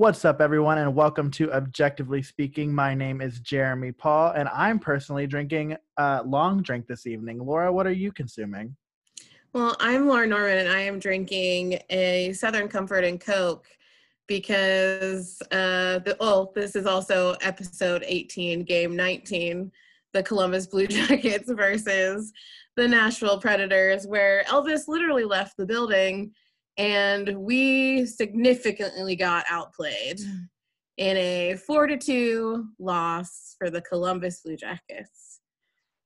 What's up, everyone, and welcome to Objectively Speaking. My name is Jeremy Paul, and I'm personally drinking a long drink this evening. Laura, what are you consuming? Well, I'm Laura Norman, and I am drinking a Southern Comfort and Coke because, uh, the, oh, this is also episode 18, game 19, the Columbus Blue Jackets versus the Nashville Predators, where Elvis literally left the building and we significantly got outplayed in a four to two loss for the Columbus Blue Jackets.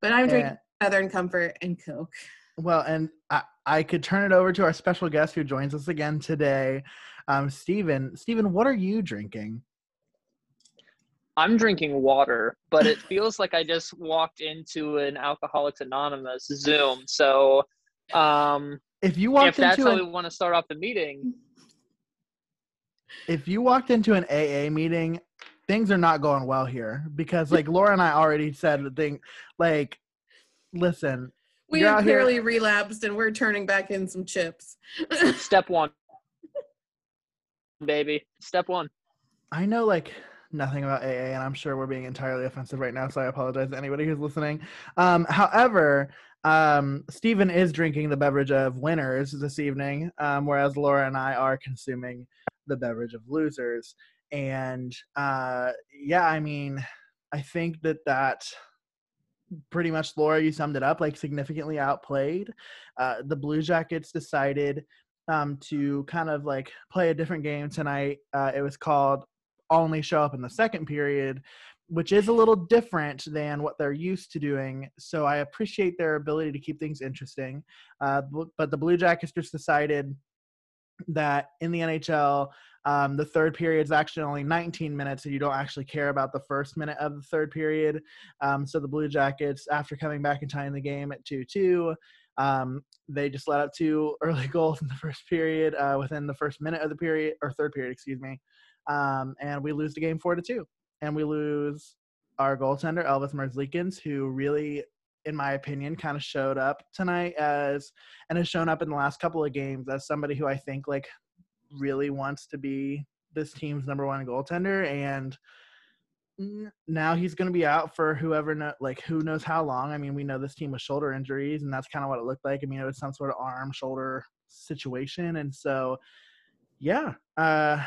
But I'm drinking yeah. Southern Comfort and Coke. Well, and I, I could turn it over to our special guest who joins us again today, um, Stephen. Stephen, what are you drinking? I'm drinking water, but it feels like I just walked into an Alcoholics Anonymous Zoom. So um, if you walked if that's into how an, we want to start off the meeting if you walked into an aa meeting things are not going well here because like laura and i already said the thing like listen we have clearly here. relapsed and we're turning back in some chips step one baby step one i know like nothing about AA, and I'm sure we're being entirely offensive right now, so I apologize to anybody who's listening. Um, however, um, Stephen is drinking the beverage of winners this evening, um, whereas Laura and I are consuming the beverage of losers. And uh, yeah, I mean, I think that that pretty much, Laura, you summed it up, like significantly outplayed. Uh, the Blue Jackets decided um, to kind of like play a different game tonight. Uh, it was called only show up in the second period, which is a little different than what they're used to doing. So I appreciate their ability to keep things interesting. Uh, but the Blue Jackets just decided that in the NHL, um, the third period is actually only 19 minutes, and you don't actually care about the first minute of the third period. Um, so the Blue Jackets, after coming back and tying the game at 2 2, um, they just let up two early goals in the first period uh, within the first minute of the period, or third period, excuse me. Um, and we lose the game 4 to 2 and we lose our goaltender Elvis Merzlikins, who really, in my opinion, kind of showed up tonight as and has shown up in the last couple of games as somebody who I think like really wants to be this team's number one goaltender and now he's going to be out for whoever know, like who knows how long. I mean we know this team with shoulder injuries and that's kind of what it looked like. I mean it was some sort of arm shoulder situation and so yeah uh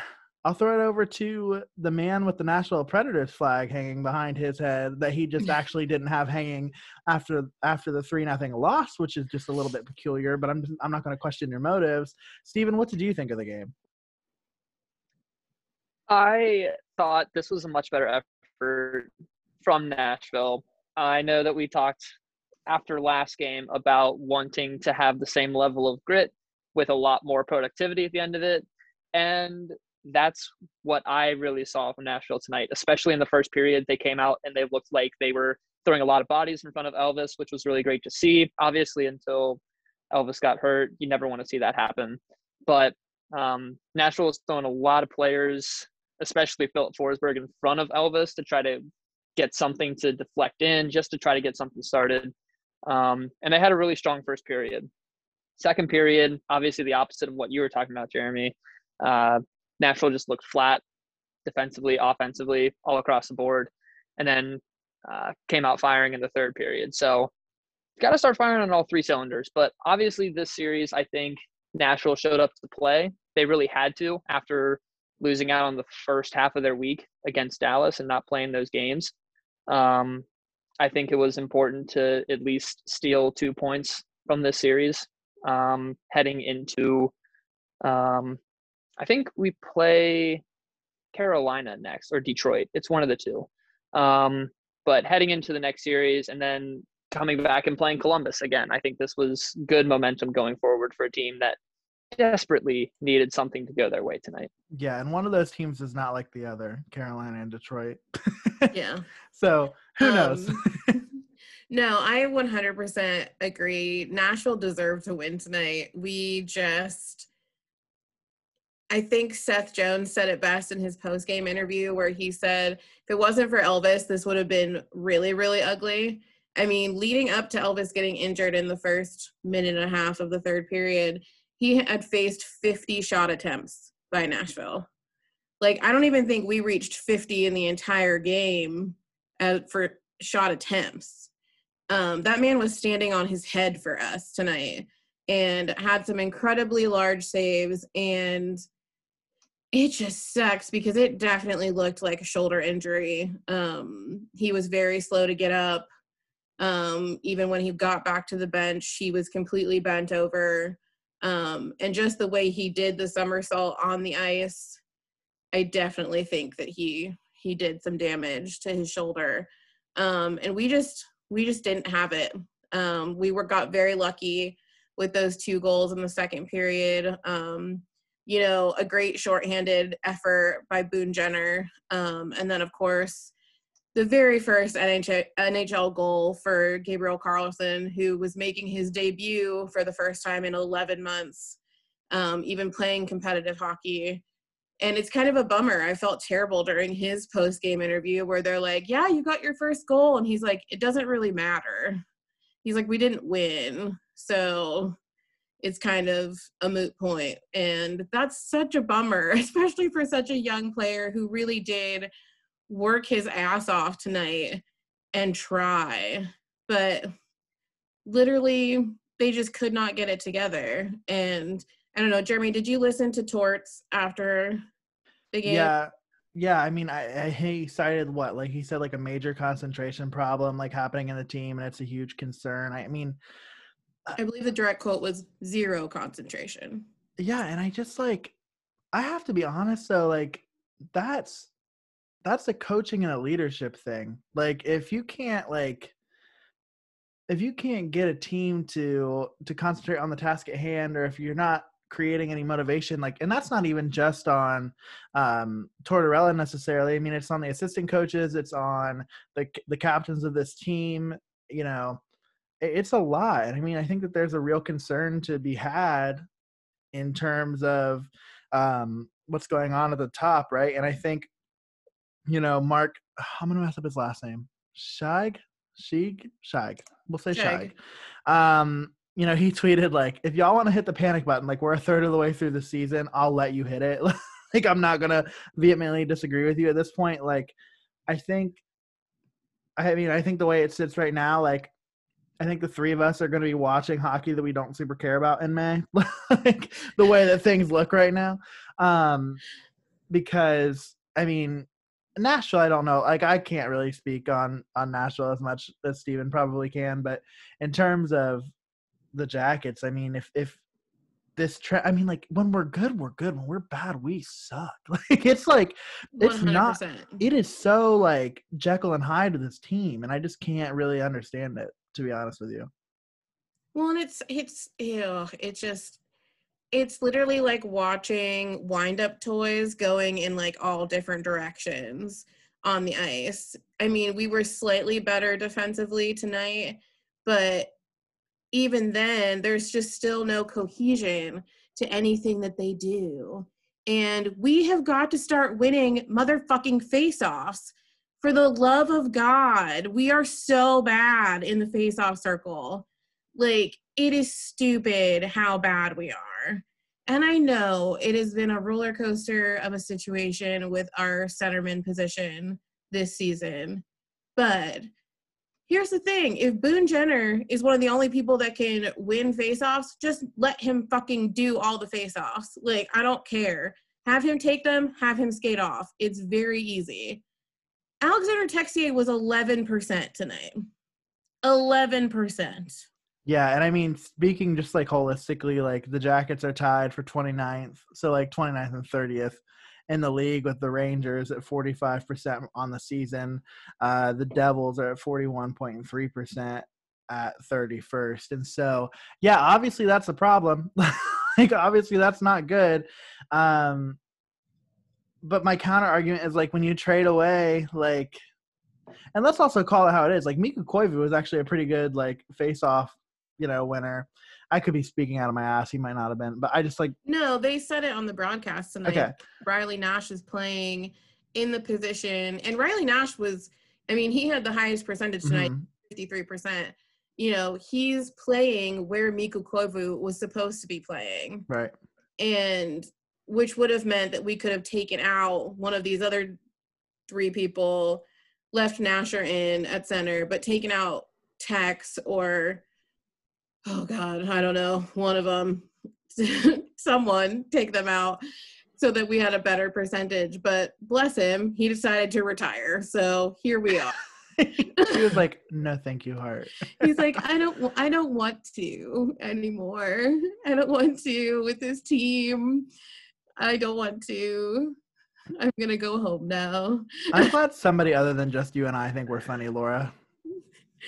I'll throw it over to the man with the Nashville Predators flag hanging behind his head that he just actually didn't have hanging after after the three nothing loss, which is just a little bit peculiar. But I'm just, I'm not going to question your motives. Stephen, what did you think of the game? I thought this was a much better effort from Nashville. I know that we talked after last game about wanting to have the same level of grit with a lot more productivity at the end of it. And that's what I really saw from Nashville tonight, especially in the first period. They came out and they looked like they were throwing a lot of bodies in front of Elvis, which was really great to see. Obviously, until Elvis got hurt, you never want to see that happen. But um, Nashville was throwing a lot of players, especially Filip Forsberg, in front of Elvis to try to get something to deflect in, just to try to get something started. Um, and they had a really strong first period. Second period, obviously the opposite of what you were talking about, Jeremy. Uh, Nashville just looked flat defensively, offensively, all across the board, and then uh, came out firing in the third period. So got to start firing on all three cylinders. But obviously, this series, I think Nashville showed up to play. They really had to after losing out on the first half of their week against Dallas and not playing those games. Um, I think it was important to at least steal two points from this series um, heading into um, I think we play Carolina next or Detroit. It's one of the two. Um, but heading into the next series and then coming back and playing Columbus again, I think this was good momentum going forward for a team that desperately needed something to go their way tonight. Yeah, and one of those teams is not like the other, Carolina and Detroit. yeah. So who um, knows? no, I 100% agree. Nashville deserved to win tonight. We just I think Seth Jones said it best in his post game interview where he said, if it wasn't for Elvis, this would have been really, really ugly. I mean, leading up to Elvis getting injured in the first minute and a half of the third period, he had faced 50 shot attempts by Nashville. Like I don't even think we reached 50 in the entire game uh, for shot attempts. Um, that man was standing on his head for us tonight and had some incredibly large saves and it just sucks because it definitely looked like a shoulder injury. Um, he was very slow to get up. Um, even when he got back to the bench, he was completely bent over. Um, and just the way he did the somersault on the ice, I definitely think that he he did some damage to his shoulder. Um, and we just we just didn't have it. Um, we were got very lucky with those two goals in the second period. Um, you know, a great shorthanded effort by Boone Jenner. Um, and then, of course, the very first NHL, goal for Gabriel Carlsson, who was making his debut for the first time in 11 months, um, even playing competitive hockey. And it's kind of a bummer. I felt terrible during his post game interview where they're like, Yeah, you got your first goal. And he's like, It doesn't really matter. He's like, We didn't win. So it's kind of a moot point. And that's such a bummer, especially for such a young player who really did work his ass off tonight and try. But literally, they just could not get it together. And I don't know, Jeremy, did you listen to Torts after the game? Yeah. Yeah, I mean, I, I he cited what like he said like a major concentration problem like happening in the team, and it's a huge concern. I mean, I believe the direct quote was zero concentration. Yeah, and I just like I have to be honest though, like that's that's a coaching and a leadership thing. Like if you can't like if you can't get a team to to concentrate on the task at hand or if you're not creating any motivation like and that's not even just on um Tortorella necessarily i mean it's on the assistant coaches it's on the the captains of this team you know it's a lot. I mean, I think that there's a real concern to be had in terms of um, what's going on at the top, right? And I think, you know, Mark, I'm gonna mess up his last name. Shag, Shig, Shag. We'll say Shag. Shag. Um, you know, he tweeted like, "If y'all want to hit the panic button, like we're a third of the way through the season, I'll let you hit it." like, I'm not gonna vehemently disagree with you at this point. Like, I think, I mean, I think the way it sits right now, like I think the three of us are going to be watching hockey that we don't super care about in May, like the way that things look right now. Um, because I mean, Nashville, I don't know. Like, I can't really speak on on Nashville as much as Steven probably can, but in terms of the Jackets, I mean, if if this trend, I mean, like when we're good, we're good. When we're bad, we suck. Like it's like it's 100%. not. It is so like Jekyll and Hyde to this team, and I just can't really understand it to be honest with you. Well, and it's it's ew, it's just it's literally like watching wind up toys going in like all different directions on the ice. I mean, we were slightly better defensively tonight, but even then there's just still no cohesion to anything that they do. And we have got to start winning motherfucking face-offs for the love of God, we are so bad in the face off circle. Like, it is stupid how bad we are. And I know it has been a roller coaster of a situation with our centerman position this season. But here's the thing if Boone Jenner is one of the only people that can win face-offs, just let him fucking do all the face-offs. Like, I don't care. Have him take them, have him skate off. It's very easy. Alexander Texier was 11% tonight. 11%. Yeah, and I mean, speaking just like holistically, like the Jackets are tied for 29th, so like 29th and 30th in the league with the Rangers at 45% on the season. Uh, the Devils are at 41.3% at 31st. And so, yeah, obviously that's a problem. like, obviously that's not good. Um, but my counter argument is like when you trade away like and let's also call it how it is. Like Mikko Koivu was actually a pretty good like face off, you know, winner. I could be speaking out of my ass. He might not have been, but I just like No, they said it on the broadcast tonight. Okay. Riley Nash is playing in the position and Riley Nash was I mean, he had the highest percentage tonight, mm-hmm. 53%. You know, he's playing where Mikko Koivu was supposed to be playing. Right. And which would have meant that we could have taken out one of these other three people, left Nasher in at center, but taken out Tex or oh god, I don't know, one of them, someone take them out so that we had a better percentage. But bless him, he decided to retire. So here we are. he was like, "No, thank you, heart." He's like, "I don't, I don't want to anymore. I don't want to with this team. I don't want to. I'm gonna go home now." I'm glad somebody other than just you and I think we're funny, Laura.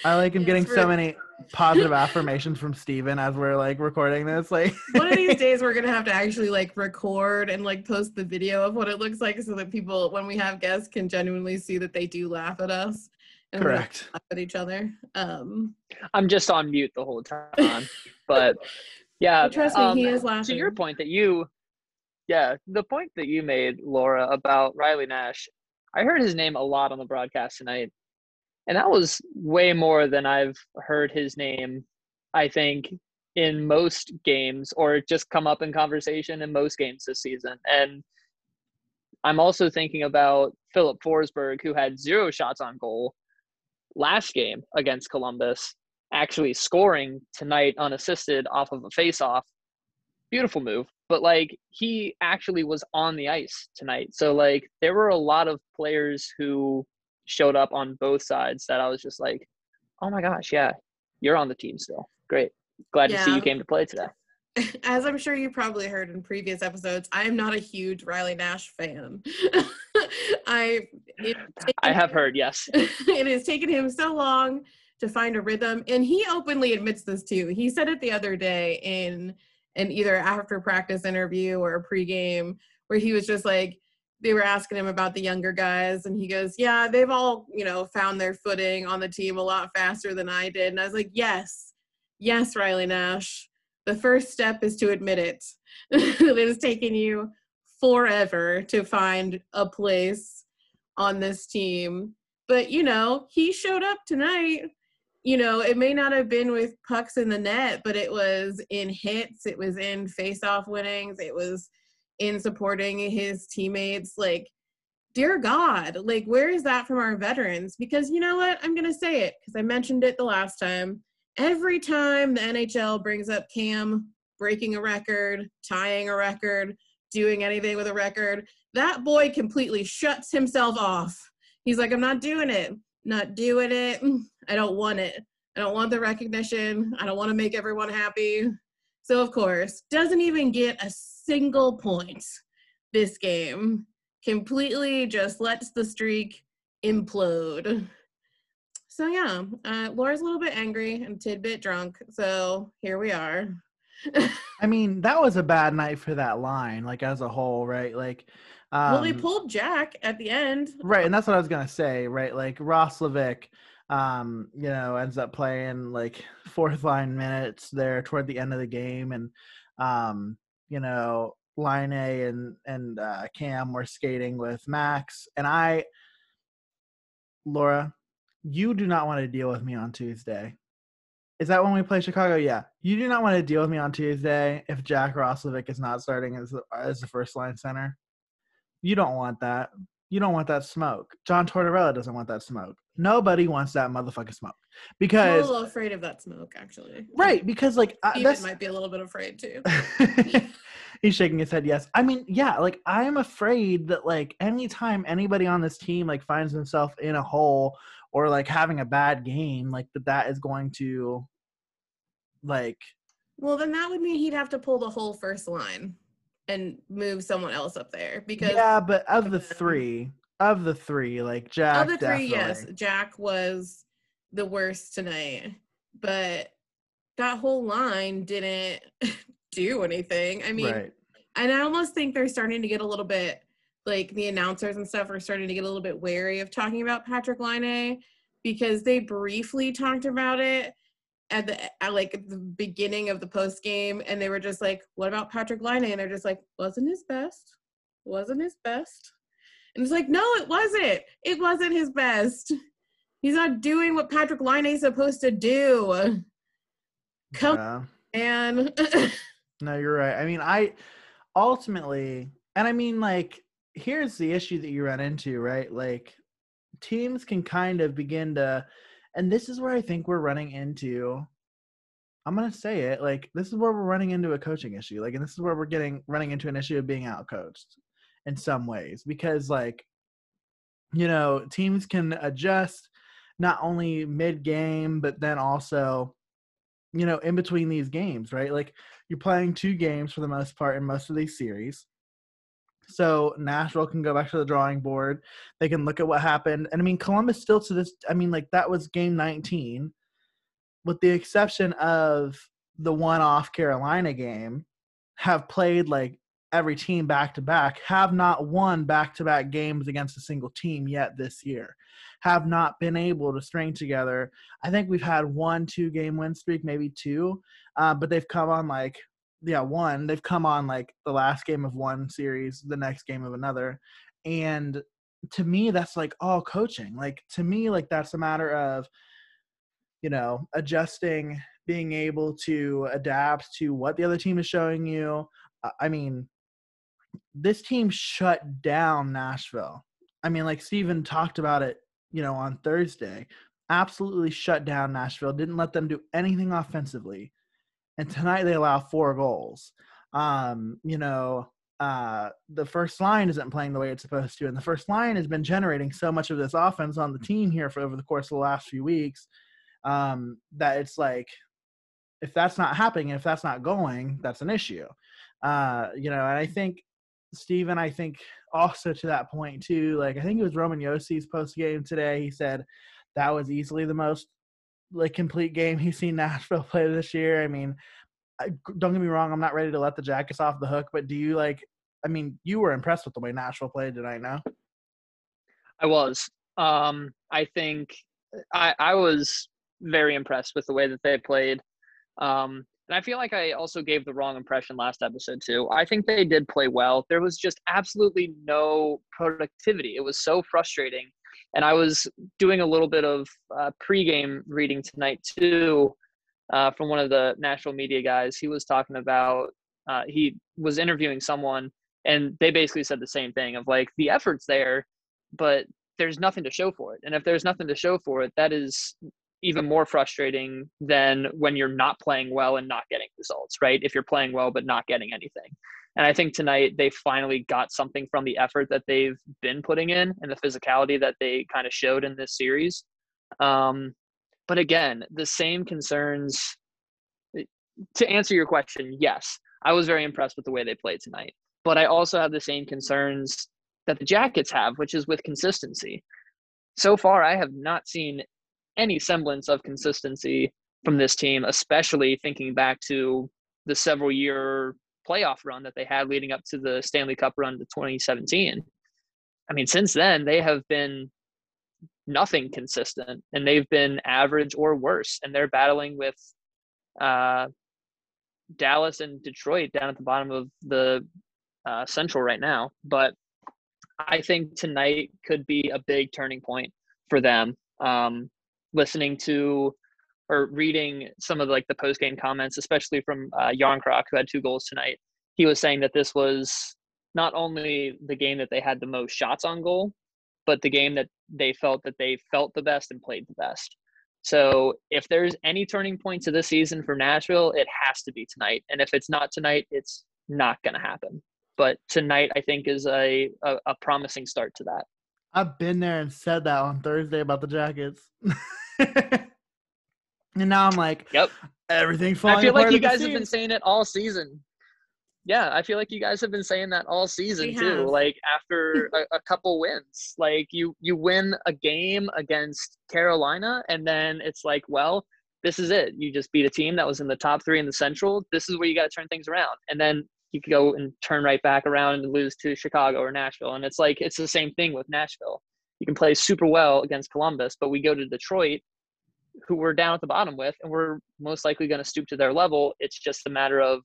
I like am getting so many positive affirmations from Steven as we're like recording this. Like, One of these days, we're gonna have to actually like record and like post the video of what it looks like, so that people, when we have guests, can genuinely see that they do laugh at us. And correct. laugh at each other. Um, I'm just on mute the whole time. But yeah, but trust me, um, he is laughing. to your point that you yeah the point that you made laura about riley nash i heard his name a lot on the broadcast tonight and that was way more than i've heard his name i think in most games or just come up in conversation in most games this season and i'm also thinking about filip forsberg who had zero shots on goal last game against columbus actually scoring tonight unassisted off of a face-off beautiful move but like he actually was on the ice tonight. So like there were a lot of players who showed up on both sides that i was just like oh my gosh yeah you're on the team still. Great. Glad to see you came to play today. As I'm sure you probably heard in previous episodes, I am not a huge Riley Nash fan. I i have heard yes. It has taken him so long to find a rhythm, and he openly admits this too. He said it the other day in an either after practice interview or a pregame, where he was just like they were asking him about the younger guys, and he goes, "Yeah, they've all you know found their footing on the team a lot faster than I did." And I was like, "Yes, yes, Riley Nash." the first step is to admit it. it has taken you forever to find a place on this team. But, you know, he showed up tonight. You know, it may not have been with pucks in the net, but it was in hits, it was in face-off winnings, it was in supporting his teammates. Like, dear God, like, where is that from our veterans? Because you know what? I'm going to say it because I mentioned it the last time every time the NHL brings up Cam breaking a record, tying a record, doing anything with a record, that boy completely shuts himself off. He's like, I'm not doing it. Not doing it. I don't want it. I don't want the recognition. I don't want to make everyone happy. So, of course, doesn't even get a single point this game. Completely just lets the streak implode. So yeah, uh, Laura's a little bit angry and tidbit drunk. So here we are. I mean, that was a bad night for that line, like as a whole, right? Like, um, well, they pulled Jack at the end. right, and that's what I was gonna say, right? Like Roslovic, um, you know, ends up playing like fourth line minutes there toward the end of the game, and um, you know, Laine and and uh, Cam were skating with Max, and I, Laura, you do not want to deal with me on Tuesday. Is that when we play Chicago? Yeah. You do not want to deal with me on Tuesday if Jack Roslovic is not starting as the, as the first line center. You don't want that. You don't want that smoke. John Tortorella doesn't want that smoke. Nobody wants that motherfucking smoke because I'm a little afraid of that smoke, actually. right because like that's might be a little bit afraid too. He's shaking his head. Yes, I mean, yeah. Like I'm afraid that like anytime anybody on this team like finds himself in a hole or like having a bad game, like that that is going to like Well, then that would mean he'd have to pull the whole first line and move someone else up there because yeah. But of the three, of the three, like Jack, of the three, yes. Jack was the worst tonight. But that whole line didn't do anything. I mean, right. and I almost think they're starting to get a little bit like the announcers and stuff are starting to get a little bit wary of talking about Patrik Laine because they briefly talked about it at the at like at the beginning of the post game and they were just like, What about Patrik Laine? And they're just like, wasn't his best. Wasn't his best. And it's like, no, it wasn't. It wasn't his best. He's not doing what Patrik Laine is supposed to do. Come Yeah. man. No, you're right. I mean, I ultimately, and I mean, like, here's the issue that you run into, right? Like, teams can kind of begin to, and this is where I think we're running into. I'm gonna say it like this is where we're running into a coaching issue, like, and this is where we're getting running into an issue of being outcoached in some ways because, like, you know, teams can adjust not only mid game, but then also, you know, in between these games, right? Like you're playing two games for the most part in most of these series. So Nashville can go back to the drawing board. They can look at what happened. And I mean, Columbus still to this, I mean, like that was game 19, with the exception of the one off Carolina game, have played like every team back to back, have not won back to back games against a single team yet this year, have not been able to string together. I think we've had one two game win streak, maybe two, uh, but they've come on like, yeah, one. They've come on like the last game of one series, the next game of another. And to me, that's like all coaching. Like, to me, like that's a matter of, you know, adjusting, being able to adapt to what the other team is showing you. I mean, this team shut down Nashville. I mean, like Steven talked about it, you know, on Thursday. Absolutely shut down Nashville, didn't let them do anything offensively. And tonight they allow four goals. Um, you know, uh, the first line isn't playing the way it's supposed to, and the first line has been generating so much of this offense on the team here for over the course of the last few weeks um, that it's like, if that's not happening, if that's not going, that's an issue. Uh, you know, and I think Steven, I think also to that point too, like I think it was Roman Josi's post game today. He said that was easily the most like complete game he's seen Nashville play this year. I mean, I, don't get me wrong, I'm not ready to let the Jackets off the hook, but do you like? I mean, you were impressed with the way Nashville played tonight, no? I was. Um, I think I, I was very impressed with the way that they played. Um, and I feel like I also gave the wrong impression last episode too. I think they did play well. There was just absolutely no productivity. It was so frustrating. And I was doing a little bit of uh, pregame reading tonight too uh, from one of the national media guys. He was talking about, uh, he was interviewing someone and they basically said the same thing of like the effort's there, but there's nothing to show for it. And if there's nothing to show for it, that is even more frustrating than when you're not playing well and not getting results, right? If you're playing well but not getting anything. And I think tonight they finally got something from the effort that they've been putting in and the physicality that they kind of showed in this series. Um, but again, the same concerns. To answer your question, yes, I was very impressed with the way they played tonight. But I also have the same concerns that the Jackets have, which is with consistency. So far, I have not seen any semblance of consistency from this team, especially thinking back to the several year playoff run that they had leading up to the Stanley Cup run to 2017. I mean, since then, they have been nothing consistent and they've been average or worse. And they're battling with uh, Dallas and Detroit down at the bottom of the uh, Central right now. But I think tonight could be a big turning point for them. Um, listening to or reading some of like the post game comments, especially from uh, Järnkrok, who had two goals tonight. He was saying that this was not only the game that they had the most shots on goal, but the game that they felt that they felt the best and played the best. So if there's any turning point to this season for Nashville, it has to be tonight. And if it's not tonight, it's not going to happen. But tonight, I think, is a, a, a promising start to that. I've been there and said that on Thursday about the Jackets. and now I'm like, yep, everything falling. I feel like you guys have been saying it all season. Yeah, I feel like you guys have been saying that all season we too. Have. Like after a, a, couple wins, like you you win a game against Carolina, and then it's like, well, this is it. You just beat a team that was in the top three in the Central. This is where you got to turn things around, and then you could go and turn right back around and lose to Chicago or Nashville. And it's like it's the same thing with Nashville you can play super well against Columbus, but we go to Detroit, who we're down at the bottom with, and we're most likely going to stoop to their level. It's just a matter of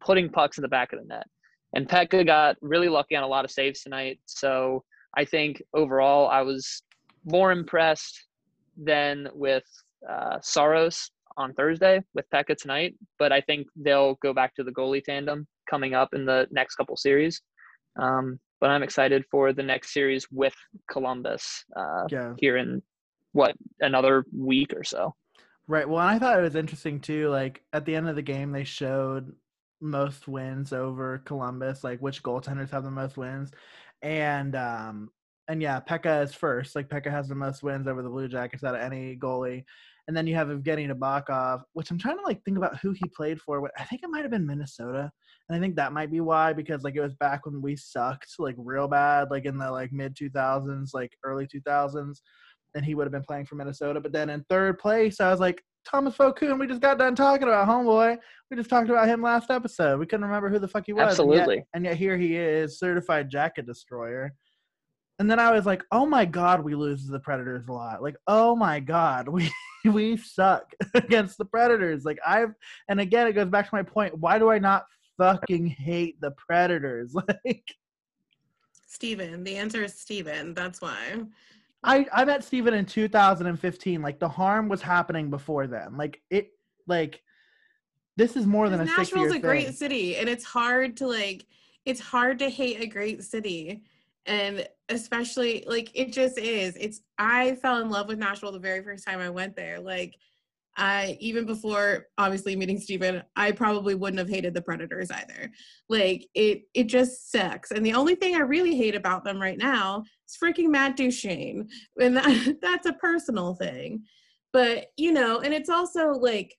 putting pucks in the back of the net. And Pekka got really lucky on a lot of saves tonight. So I think overall, I was more impressed than with uh, Saros on Thursday with Pekka tonight. But I think they'll go back to the goalie tandem coming up in the next couple series. Um, but I'm excited for the next series with Columbus uh, Yeah. here in what another week or so. Right. Well, and I thought it was interesting too. Like at the end of the game, they showed most wins over Columbus, like which goaltenders have the most wins, and um and yeah, Pekka is first. Like Pekka has the most wins over the Blue Jackets out of any goalie, and then you have Evgeny Nabokov, which I'm trying to like think about who he played for. I think it might have been Minnesota, and I think that might be why because like it was back when we sucked like real bad, like in the like mid 2000s, like early 2000s and he would have been playing for Minnesota. But then in third place, I was like, Thomas Vokoun, we just got done talking about homeboy. We just talked about him last episode. We couldn't remember who the fuck he was. And yet- Absolutely. And yet, here he is, certified jacket destroyer. And then I was like, oh my God, we lose to the Predators a lot. Like, oh my God, we we suck against the Predators. Like I've and again it goes back to my point. Why do I not fucking hate the Predators? Like Steven. The answer is Steven. That's why. I I met Steven in 2015. Like the harm was happening before then. Like it like this is more than a Because six year Nashville's a great city, and it's hard to like. It's hard to hate a great city, and especially like it just is. It's I fell in love with Nashville the very first time I went there. Like I even before obviously meeting Steven, I probably wouldn't have hated the Predators either. Like it it just sucks. And the only thing I really hate about them right now is freaking Matt Duchene. And that, that's a personal thing. But you know, and it's also like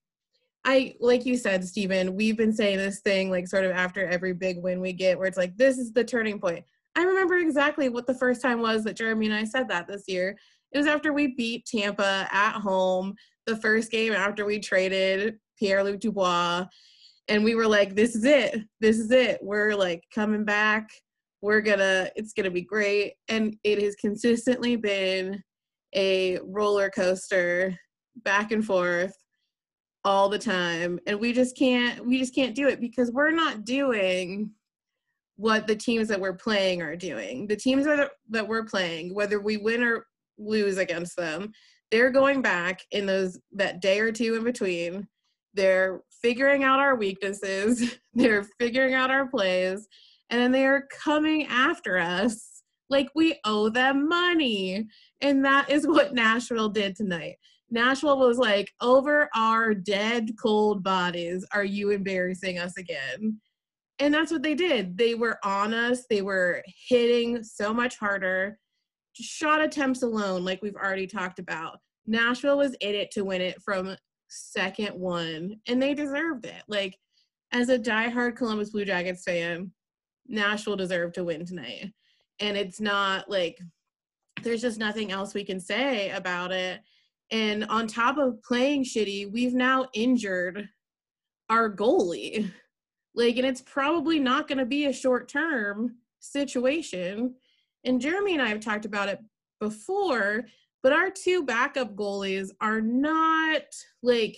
I like you said, Stephen, we've been saying this thing like sort of after every big win we get where it's like this is the turning point. I remember exactly what the first time was that Jeremy and I said that this year. It was after we beat Tampa at home, the first game after we traded Pierre Luc Dubois. And we were like, this is it. This is it. We're like coming back. We're gonna, it's gonna be great. And it has consistently been a roller coaster back and forth all the time and we just can't we just can't do it because we're not doing what the teams that we're playing are doing. The teams that, that we're playing whether we win or lose against them they're going back in those that day or two in between. They're figuring out our weaknesses they're figuring out our plays and then they're coming after us like we owe them money. And that is what nashville did tonight. Nashville was like, over our dead, cold bodies, are you embarrassing us again? And that's what they did. They were on us, they were hitting so much harder. Shot attempts alone, like we've already talked about. Nashville was in it to win it from second one, and they deserved it. Like, as a diehard Columbus Blue Jackets fan, Nashville deserved to win tonight. And it's not like there's just nothing else we can say about it. And on top of playing shitty, we've now injured our goalie. Like, and it's probably not going to be a short term situation. And Jeremy and I have talked about it before, but our two backup goalies are not like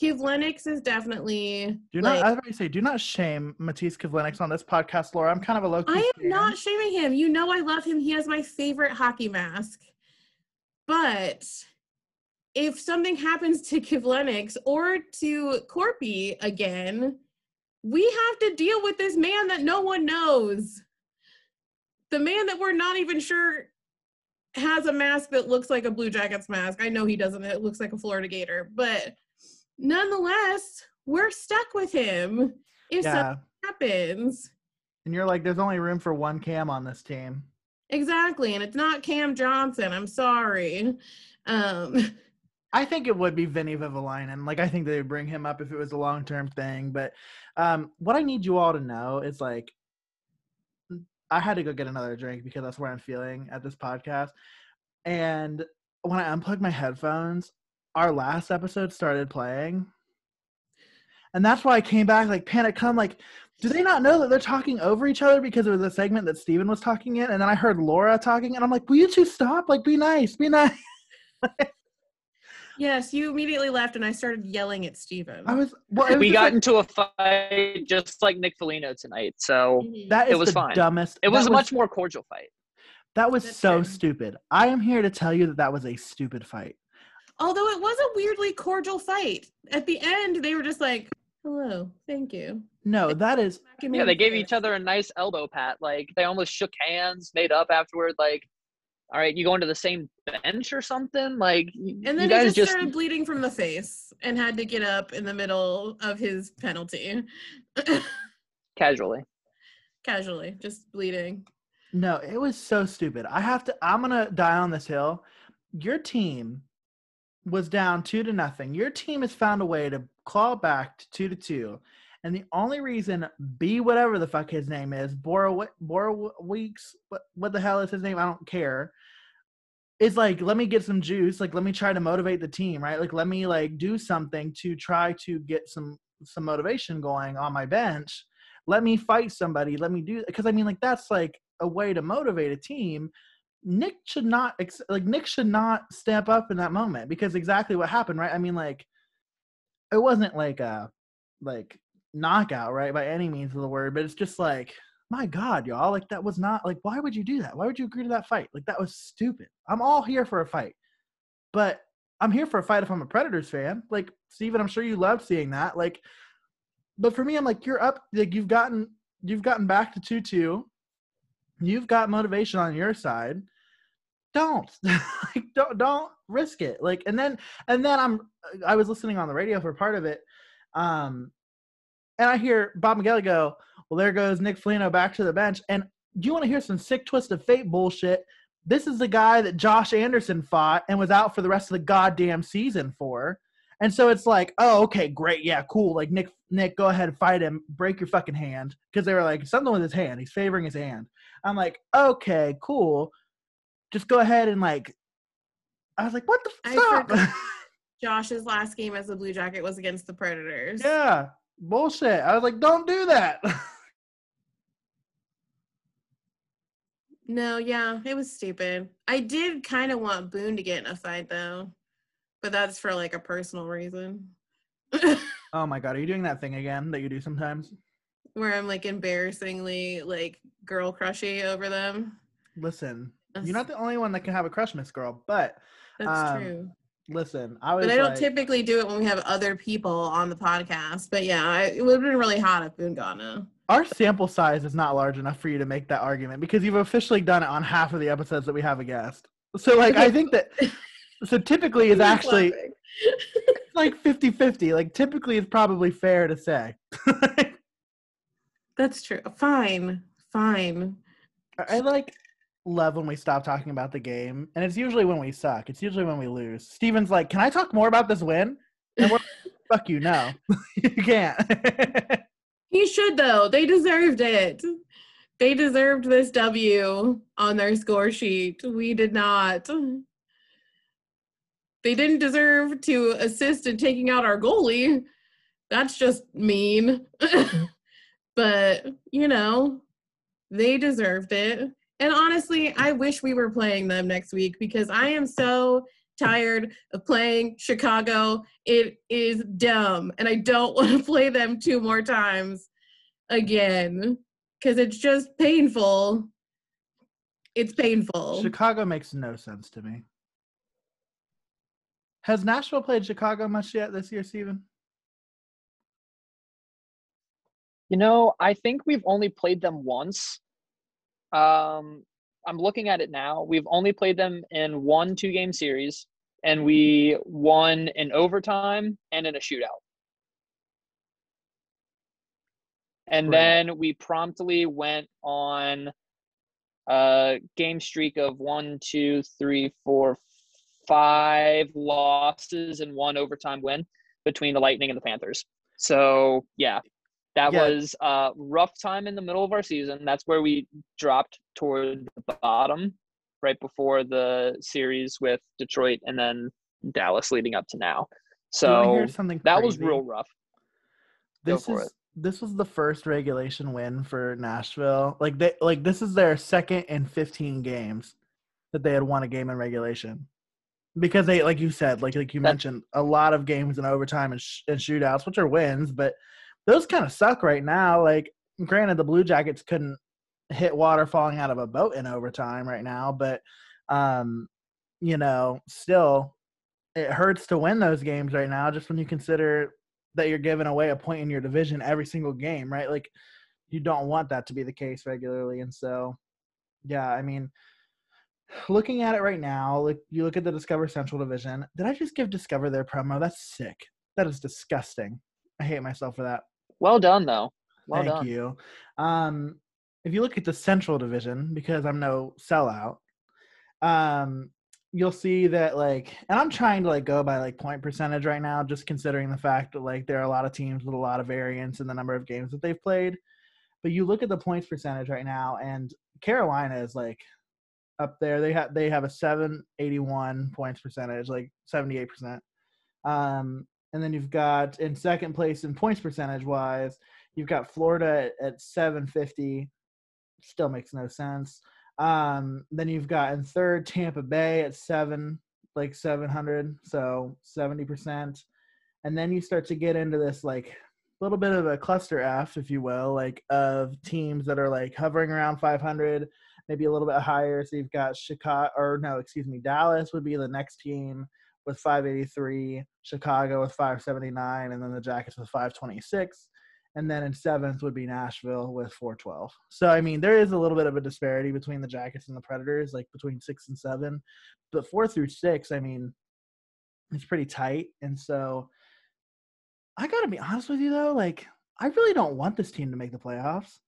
Kivlenieks is definitely Do like, not I about to say, do not shame Matiss Kivlenieks on this podcast, Laura. I'm kind of a low. I am not shaming him. You know I love him. He has my favorite hockey mask. But if something happens to Kivlenieks or to Korpi again, we have to deal with this man that no one knows. The man that we're not even sure has a mask that looks like a Blue Jackets mask. I know he doesn't. It looks like a Florida Gator. But nonetheless, we're stuck with him if something happens. And you're like, there's only room for one cam on this team. Exactly, and it's not Cam Johnson. I'm sorry. Um, I think it would be Vinny Vehviläinen. Like I think they would bring him up if it was a long term thing. But um, what I need you all to know is like, I had to go get another drink because that's where I'm feeling at this podcast. And when I unplugged my headphones, our last episode started playing, and that's why I came back like panic. Come like, do they not know that they're talking over each other because it was a segment that Steven was talking in, and then I heard Laura talking, and I'm like, will you two stop? Like, be nice, be nice. yes, you immediately left, and I started yelling at Steven. I was well. It was We got like, into a fight just like Nick Foligno tonight, so Mhm. That is It was the fine. dumbest. it was that a much more cordial fight. That was That's so true. stupid. I am here to tell you that that was a stupid fight. Although it was a weirdly cordial fight. At the end, they were just like, "Hello, thank you." No, that is Yeah, they gave each other a nice elbow pat. Like they almost shook hands, made up afterward. Like, all right, you going to the same bench or something? Like, And then you he just, just started bleeding from the face and had to get up in the middle of his penalty. casually. Casually, just bleeding. no, it was so stupid. I have to I'm gonna die on this hill. Your team was down two to nothing. Your team has found a way to claw back to two to two. And the only reason B whatever the fuck his name is, Bora Bora Weeks, what what the hell is his name? I don't care. Is like, let me get some juice. Like, let me try to motivate the team, right? Like, let me like do something to try to get some some motivation going on my bench. Let me fight somebody. Let me do because I mean, like, that's like a way to motivate a team. Nick should not like Nick should not step up in that moment because exactly what happened, right? I mean, like, it wasn't like a like knockout, right, by any means of the word, but it's just like, my God, y'all, like that was not like, why would you do that? Why would you agree to that fight? Like that was stupid. I'm all here for a fight, but I'm here for a fight if I'm a Predators fan. Like Steven, I'm sure you loved seeing that. Like, but for me, I'm like, you're up, like you've gotten, you've gotten back to two two. You've got motivation on your side. Don't like don't don't risk it. Like and then and then I'm I was listening on the radio for part of it. Um and I hear Bob McGelly go, Well, there goes Nick Foligno back to the bench. And do you want to hear some sick twist of fate bullshit? This is the guy that Josh Anderson fought and was out for the rest of the goddamn season for. And so it's like, oh, okay, great, yeah, cool. Like Nick, Nick, go ahead, fight him, break your fucking hand, because they were like something with his hand. He's favoring his hand. I'm like, okay, cool. Just go ahead and like. I was like, what the fuck? Josh's last game as a Blue Jacket was against the Predators. yeah, bullshit. I was like, don't do that. No, yeah, it was stupid. I did kind of want Boone to get in a fight though, but that's for like a personal reason. oh my god, are you doing that thing again that you do sometimes? Where I'm like embarrassingly like girl crushy over them. Listen, That's, you're not the only one that can have a crush, Miss Girl. But that's um, true. Listen, I was. But I don't like- typically do it when we have other people on the podcast. But yeah, I, it would have been really hot if in. our sample size is not large enough for you to make that argument because you've officially done it on half of the episodes that we have a guest. So like I think that so typically is actually like 50-50. Like typically it's probably fair to say. That's true. Fine, fine. I like love when we stop talking about the game and it's usually when we suck. It's usually when we lose. Steven's like, "Can I talk more about this win?" And we're fuck you, no. you can't. He should though. They deserved it. They deserved this W on their score sheet. We did not. They didn't deserve to assist in taking out our goalie. That's just mean. but, you know, they deserved it. And honestly, I wish we were playing them next week because I am so tired of playing Chicago. It is dumb. And I don't want to play them two more times again because it's just painful. It's painful. Chicago makes no sense to me. Has Nashville played Chicago much yet this year, Steven? You know, I think we've only played them once. Um, I'm looking at it now. We've only played them in one two game series, and we won in overtime and in a shootout. And Right. then we promptly went on a game streak of one, two, three, four, five losses and one overtime win between the Lightning and the Panthers. So yeah, that Yeah. was a rough time in the middle of our season. That's where we dropped toward the bottom right before the series with Detroit and then Dallas leading up to now. Do you wanna So something that was real rough. This is it. this was the first regulation win for Nashville. Like they like this is their second in 15 games that they had won a game in regulation. Because they like you said, like like you mentioned, a lot of games in overtime and, sh- and shootouts, which are wins, but those kind of suck right now. Like granted the Blue Jackets couldn't hit water falling out of a boat in overtime right now, but um you know, still it hurts to win those games right now just when you consider that you're giving away a point in your division every single game, right? Like you don't want that to be the case regularly. And so, yeah, I mean, looking at it right now, like you look at the Discover Central division. Did I just give Discover their promo? That's sick. That is disgusting. I hate myself for that. Well done, though. Well Thank done. you. Um, if you look at the Central Division, because I'm no sellout, um, you'll see that like, and I'm trying to like go by like point percentage right now, just considering the fact that like there are a lot of teams with a lot of variance in the number of games that they've played. But you look at the points percentage right now, and Carolina is like up there. They have they have a 781 points percentage, like 78 percent. Um, and then you've got in second place in points percentage wise, you've got Florida at, at 750. Still makes no sense. Um, then you've got in third Tampa Bay at seven, like 700, so 70%. And then you start to get into this like little bit of a cluster F, if you will, like of teams that are like hovering around 500, maybe a little bit higher. So you've got Chicago, or no, excuse me, Dallas would be the next team with 583, Chicago with 579, and then the Jackets with 526 and then in seventh would be Nashville with 412. So I mean, there is a little bit of a disparity between the Jackets and the Predators, like between six and seven, but four through six, I mean, it's pretty tight. And so I got to be honest with you though, like I really don't want this team to make the playoffs.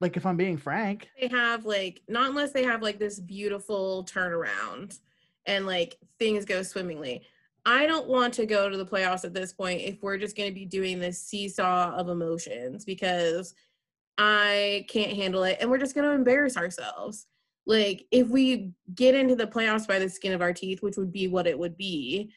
Like if I'm being frank, they have like not unless they have like this beautiful turnaround and like things go swimmingly. I don't want to go to the playoffs at this point if we're just going to be doing this seesaw of emotions because I can't handle it and we're just going to embarrass ourselves. Like, if we get into the playoffs by the skin of our teeth, which would be what it would be,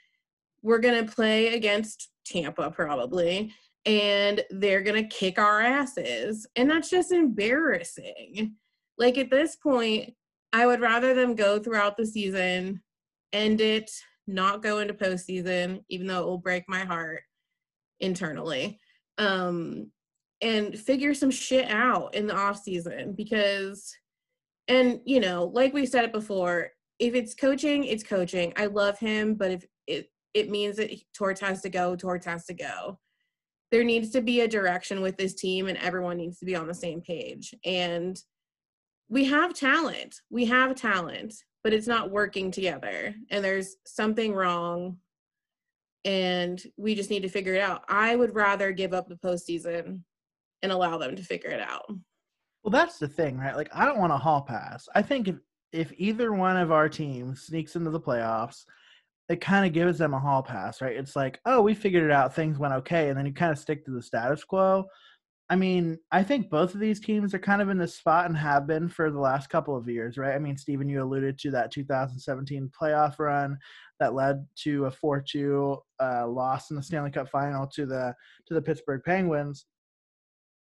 we're going to play against Tampa probably and they're going to kick our asses. And that's just embarrassing. Like, at this point, I would rather them go throughout the season, end it not go into postseason, even though it will break my heart internally. Um, and figure some shit out in the off season because and you know, like we said it before, if it's coaching, it's coaching. I love him, but if it it means that Torts has to go, Torts has to go. There needs to be a direction with this team and everyone needs to be on the same page. And we have talent. We have talent but it's not working together and there's something wrong and we just need to figure it out. I would rather give up the postseason and allow them to figure it out. Well, that's the thing, right? Like, I don't want a hall pass. I think if if either one of our teams sneaks into the playoffs, it kind of gives them a hall pass, right? It's like, oh, we figured it out, things went okay, and then you kind of stick to the status quo. I mean, I think both of these teams are kind of in this spot and have been for the last couple of years, right? I mean, Stephen, you alluded to that 2017 playoff run that led to a 4-2 uh, loss in the Stanley Cup final to the to the Pittsburgh Penguins.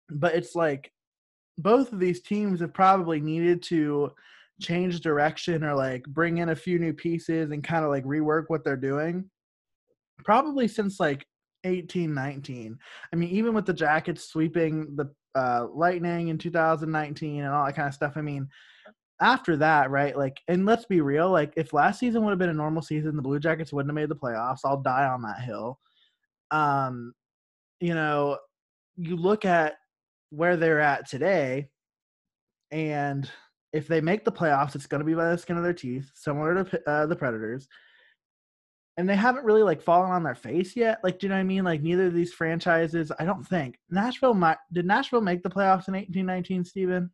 But it's like both of these teams have probably needed to change direction or like bring in a few new pieces and kind of like rework what they're doing. Probably since like 18 19. I mean, even with the Jackets sweeping the uh, Lightning in 2019 and all that kind of stuff, I mean, after that, right? Like, and let's be real, like, if last season would have been a normal season, the Blue Jackets wouldn't have made the playoffs. I'll die on that hill. Um, you know, you look at where they're at today, and if they make the playoffs, it's going to be by the skin of their teeth, similar to uh, the Predators and they haven't really like fallen on their face yet. Like, do you know what I mean? Like, neither of these franchises, I don't think Nashville might. Did Nashville make the playoffs in eighteen nineteen, Steven?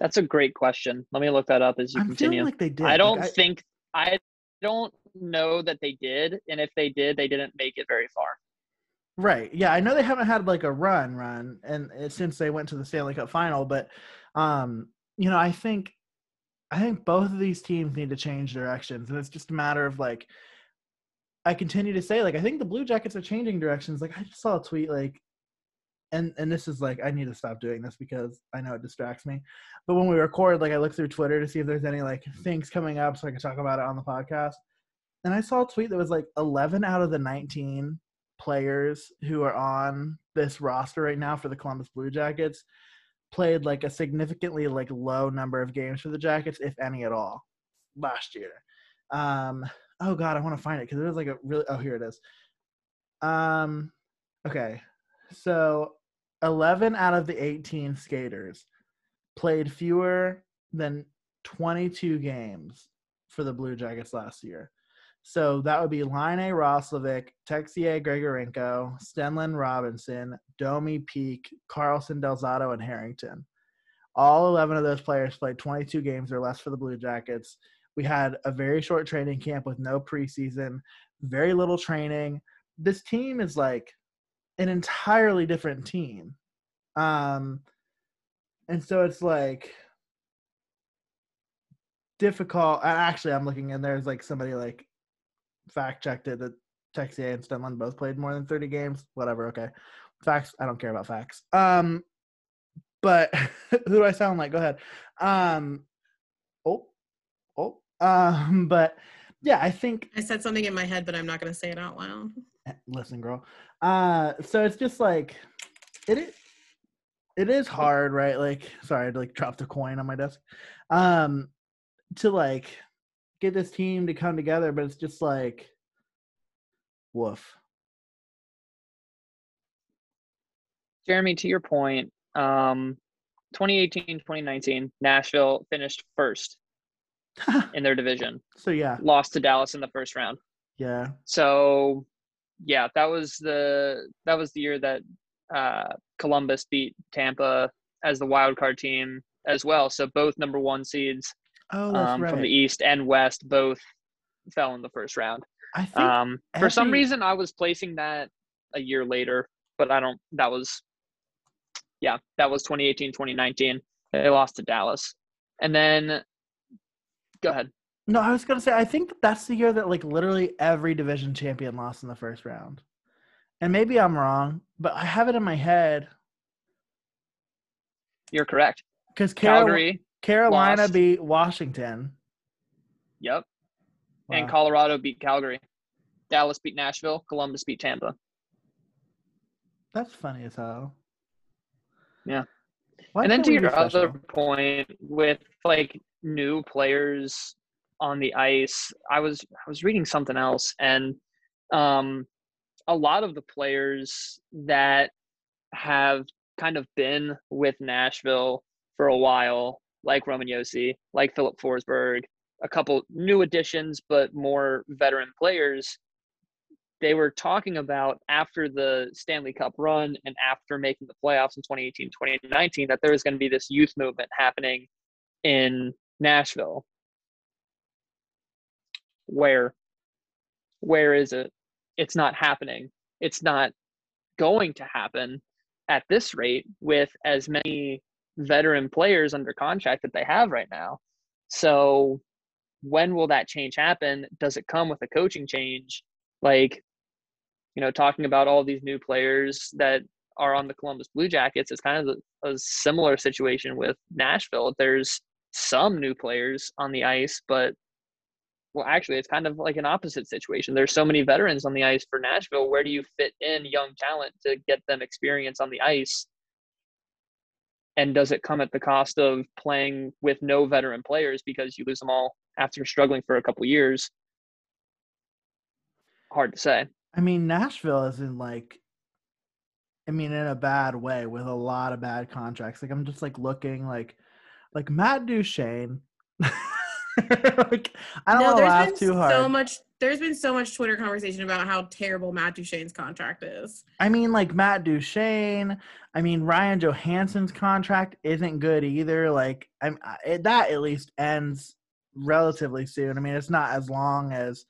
That's a great question. Let me look that up as you I'm continue. feeling like they did. I don't Like, think I don't know that they did, and if they did, they didn't make it very far. Right. Yeah, I know they haven't had like a run, run, and uh, since they went to the Stanley Cup final, but um, you know, I think I think both of these teams need to change directions, and it's just a matter of like. I continue to say like I think the Blue Jackets are changing directions. Like I just saw a tweet like, and and this is like I need to stop doing this because I know it distracts me. But when we record, like I look through Twitter to see if there's any like things coming up so I can talk about it on the podcast. And I saw a tweet that was like 11 out of the 19 players who are on this roster right now for the Columbus Blue Jackets played like a significantly like low number of games for the Jackets, if any at all, last year. Um, Oh God, I want to find it because it was like a really. Oh, here it is. Um, okay, so eleven out of the eighteen skaters played fewer than twenty-two games for the Blue Jackets last year. So that would be Laine. Roslovic, Texier Grigorenko, Stenlund Robinson, Domi Peeke, Carlsson Delzato, and Harrington. All 11 of those players played 22 games or less for the Blue Jackets. We had a very short training camp with no preseason, very little training. This team is like an entirely different team. Um, and so it's like difficult. Actually, I'm looking and there's like somebody like fact checked it that Texier and Stenlund both played more than 30 games. Whatever. Okay. Facts. I don't care about facts. Um, but who do I sound like? Go ahead. Um, oh, oh, um, but yeah, I think I said something in my head, but I'm not going to say it out loud. Eh, listen, girl. Uh, so it's just like it is. It is hard, right? Like, sorry, I like dropped a coin on my desk. Um, to like get this team to come together, but it's just like, woof. Jeremy, to your point, um, 2018, 2019, Nashville finished first in their division. So yeah, Lost to Dallas in the first round. yeah, So yeah, that was the that was the year that uh, Columbus beat Tampa as the wild card team as well. So both number one seeds oh, um, right. from the East and West both fell in the first round. I think Um, for some reason, I was placing that a year later, but I don't. That was, yeah, that was 2018, 2019. They lost to Dallas, and then, go ahead. no, I was gonna say I think that's the year that like literally every division champion lost in the first round, and maybe I'm wrong, but I have it in my head You're correct. because Calgary, Carolina lost. beat Washington. yep, and Colorado beat Calgary. Dallas beat Nashville. Columbus beat Tampa. That's funny as hell. Yeah. Why and then to your other point with like new players on the ice i was i was reading something else and um a lot of the players that have kind of been with nashville for a while like roman Josi, like filip forsberg a couple new additions but more veteran players they were talking about after the Stanley Cup run and after making the playoffs in 2018 2019 that there was going to be this youth movement happening in Nashville. Where? Where is it? It's not happening. It's not going to happen at this rate with as many veteran players under contract that they have right now. So, when will that change happen? Does it come with a coaching change? Like, you know, talking about all these new players that are on the Columbus Blue Jackets, it's kind of a, a similar situation with Nashville. There's some new players on the ice, but well, actually, it's kind of like an opposite situation. There's so many veterans on the ice for Nashville. Where do you fit in young talent to get them experience on the ice? And does it come at the cost of playing with no veteran players because you lose them all after struggling for a couple years? Hard to say. I mean, Nashville is in like, I mean, in a bad way with a lot of bad contracts. Like, I'm just like looking like, like Matt Duchene. like, I don't want to laugh been too hard. so much. There's been so much Twitter conversation about how terrible Matt Duchene's contract is. I mean, like Matt Duchene. I mean, Ryan Johansen's contract isn't good either. Like, I'm that at least ends relatively soon. I mean, it's not as long as.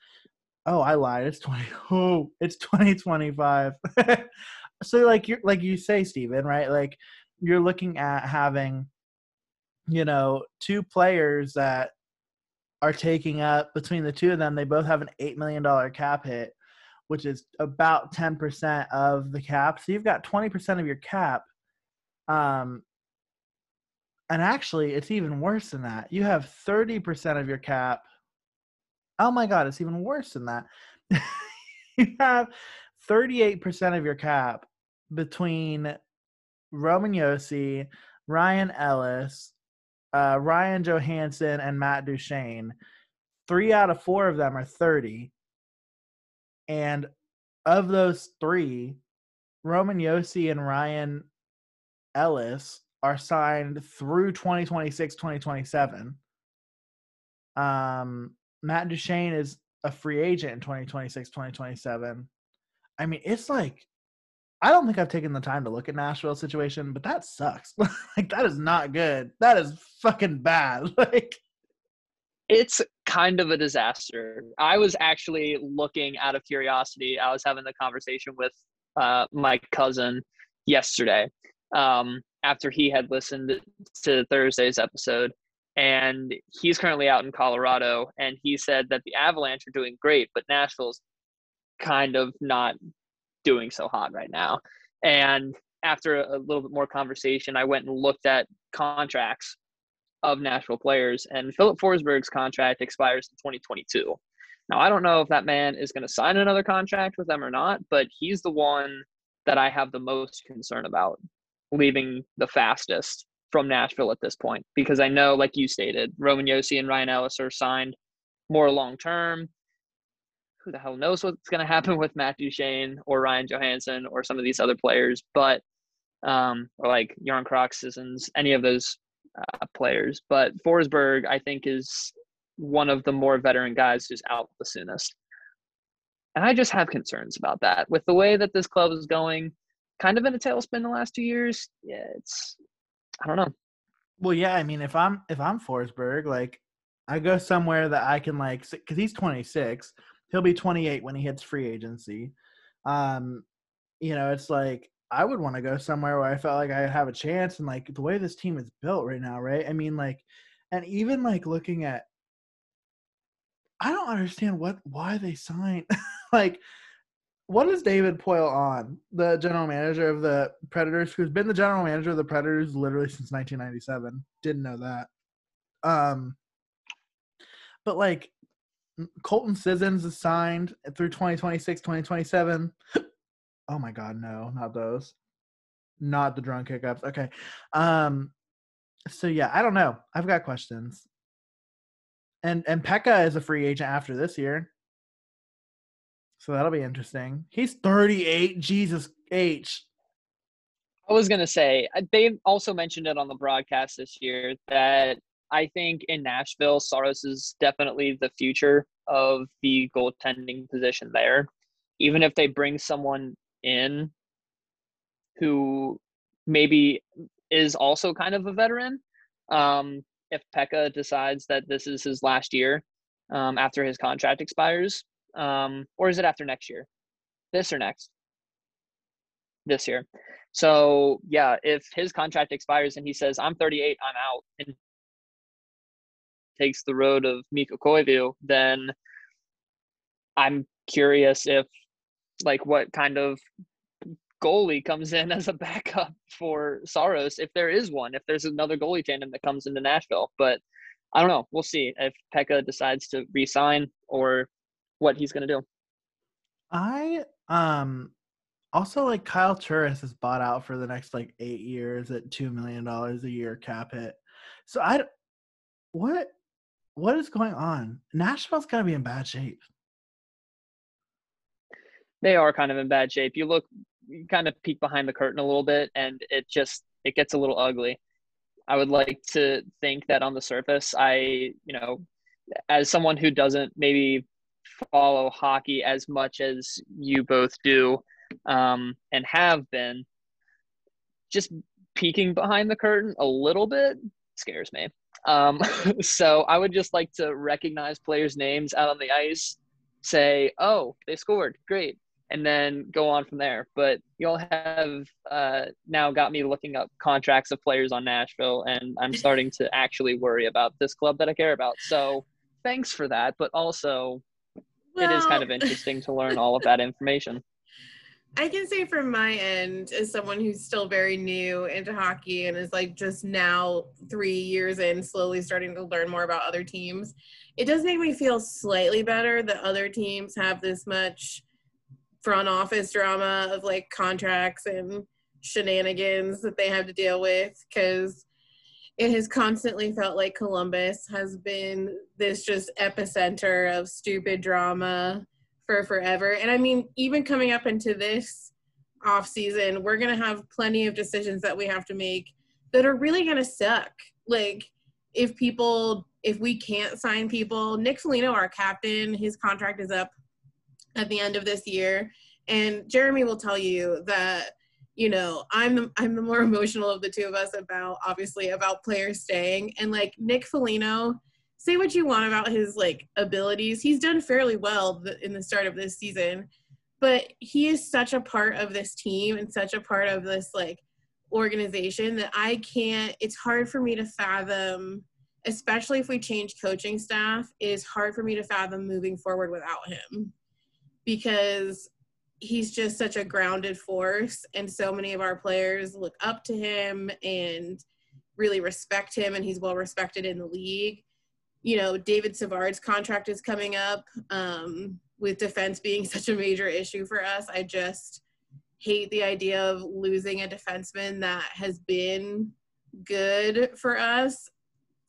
Oh, I lied. It's twenty. Oh, it's twenty twenty five. so, like you like you say, Stephen, right? Like you're looking at having, you know, two players that are taking up between the two of them. They both have an eight million dollar cap hit which is about 10% of the cap. So you've got 20% of your cap. Um, and actually, it's even worse than that. You have 30% of your cap. Oh my God, it's even worse than that. you have 38% of your cap between Roman Josi, Ryan Ellis, uh, Ryan Johansen, and Matt Duchene. three out of four of them are 30. And of those three, Roman Josi and Ryan Ellis are signed through 2026, 2027. Um, Matt Duchene is a free agent in 2026, 2027. I mean, it's like I don't think I've taken the time to look at Nashville's situation, but that sucks. like that is not good. That is fucking bad. Like it's kind of a disaster. I was actually looking out of curiosity. I was having the conversation with uh, my cousin yesterday um, after he had listened to Thursday's episode. And he's currently out in Colorado. And he said that the Avalanche are doing great, but Nashville's kind of not doing so hot right now. And after a little bit more conversation, I went and looked at contracts of Nashville players, and Filip Forsberg's contract expires in 2022. Now, I don't know if that man is going to sign another contract with them or not, but he's the one that I have the most concern about leaving the fastest from Nashville at this point because I know, like you stated, Roman Josi and Ryan Ellis are signed more long term. Who the hell knows what's going to happen with Matt Duchene or Ryan Johansen or some of these other players, but um, or like Jarnkrok Croxisons, any of those uh, players. But Forsberg, I think, is one of the more veteran guys who's out the soonest. And I just have concerns about that. With the way that this club is going, kind of in a tailspin the last two years, yeah, it's I don't know. Well, yeah, I mean, if I'm if I'm Forsberg, like I go somewhere that I can like because he's 26, he'll be 28 when he hits free agency. Um, you know, it's like I would want to go somewhere where I felt like I have a chance and like the way this team is built right now, right? I mean, like, and even like looking at, I don't understand what why they signed. like, what is David Poile on, the general manager of the Predators, who's been the general manager of the Predators literally since 1997? Didn't know that. Um, but like, Colton Sissons is signed through 2026, 2027. Oh my god, no, not those. Not the drunk hiccups. Okay. Um so yeah, I don't know. I've got questions. And and Pekka is a free agent after this year. So that'll be interesting. He's 38. Jesus H. I was to say, uh, they also mentioned it on the broadcast this year that I think in Nashville, Saros is definitely the future of the goaltending position there. Even if they bring someone in who maybe is also kind of a veteran. Um, if Pekka decides that this is his last year um, after his contract expires, um, or is it after next year? This or next? This year. So yeah, if his contract expires and he says, "I'm 38, I'm out," and takes the road of Mikko Koivu, then I'm curious if like what kind of goalie comes in as a backup for Saros if there is one, if there's another goalie tandem that comes into Nashville. But I don't know. We'll see if Pekka decides to resign or what he's going to do. I um also like Kyle Turris is bought out for the next like eight years at two million dollars a year cap hit. So I what what is going on? Nashville's to be in bad shape they are kind of in bad shape. You look, you kind of peek behind the curtain a little bit, and it just it gets a little ugly. I would like to think that on the surface, I you know, as someone who doesn't maybe follow hockey as much as you both do, um, and have been, just peeking behind the curtain a little bit scares me. Um, so I would just like to recognize players' names out on the ice, say, "Oh, they scored, great," and then go on from there. But you'll have uh, now got me looking up contracts of players on Nashville, and I'm starting to actually worry about this club that I care about. So thanks for that. But also, well, it is kind of interesting to learn all of that information. I can say from my end, as someone who's still very new into hockey and is like just now three years in, slowly starting to learn more about other teams, it does make me feel slightly better that other teams have this much front office drama of like contracts and shenanigans that they have to deal with because it has constantly felt like Columbus has been this just epicenter of stupid drama for forever. And I mean, even coming up into this off season, we're gonna have plenty of decisions that we have to make that are really gonna suck. Like if people if we can't sign people, Nick Foligno, our captain, his contract is up at the end of this year. And Jeremy will tell you that you know i'm the i'm the more emotional of the two of us about obviously about players staying and like nick Foligno, say what you want about his like abilities. He's done fairly well in the start of this season but he is such a part of this team and such a part of this like organization that i can't it's hard for me to fathom especially if we change coaching staff It's hard for me to fathom moving forward without him because he's just such a grounded force and so many of our players look up to him and really respect him and he's well respected in the league you know david savard's contract is coming up um, with defense being such a major issue for us i just hate the idea of losing a defenseman that has been good for us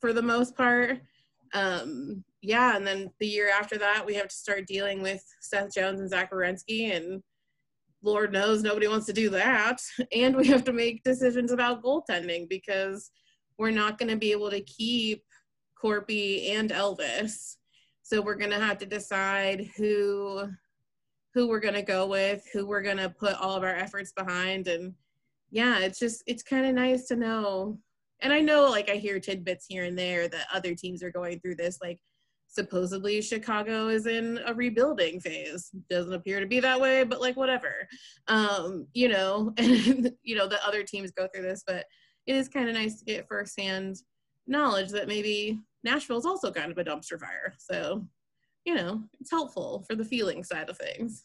for the most part um, yeah, and then the year after that, we have to start dealing with Seth Jones and Zach Werenski, and Lord knows nobody wants to do that. And we have to make decisions about goaltending because we're not going to be able to keep Korpi and Elvis. So we're to have to decide who who we're to go with, who we're to put all of our efforts behind and yeah, it's just it's kind of nice to know. And I know like I hear tidbits here and there that other teams are going through this like supposedly Chicago is in a rebuilding phase. Doesn't appear to be that way, but like whatever. Um, you know, and you know, the other teams go through this, but it is kind of nice to get firsthand knowledge that maybe Nashville is also kind of a dumpster fire. So, you know, it's helpful for the feeling side of things.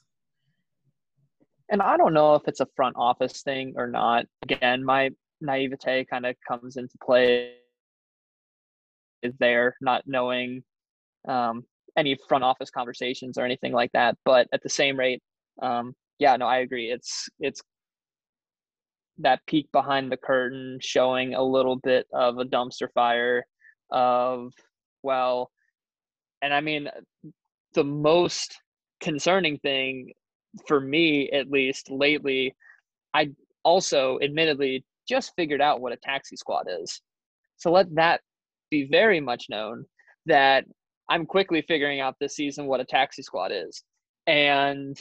And I don't know if it's a front office thing or not. Again, my naivete kind of comes into play is there not knowing um, any front office conversations or anything like that. But at the same rate, um, yeah, no, I agree. It's it's that peek behind the curtain, showing a little bit of a dumpster fire of well, and I mean the most concerning thing for me, at least lately, I also admittedly just figured out what a taxi squad is. So let that be very much known that I'm quickly figuring out this season what a taxi squad is. And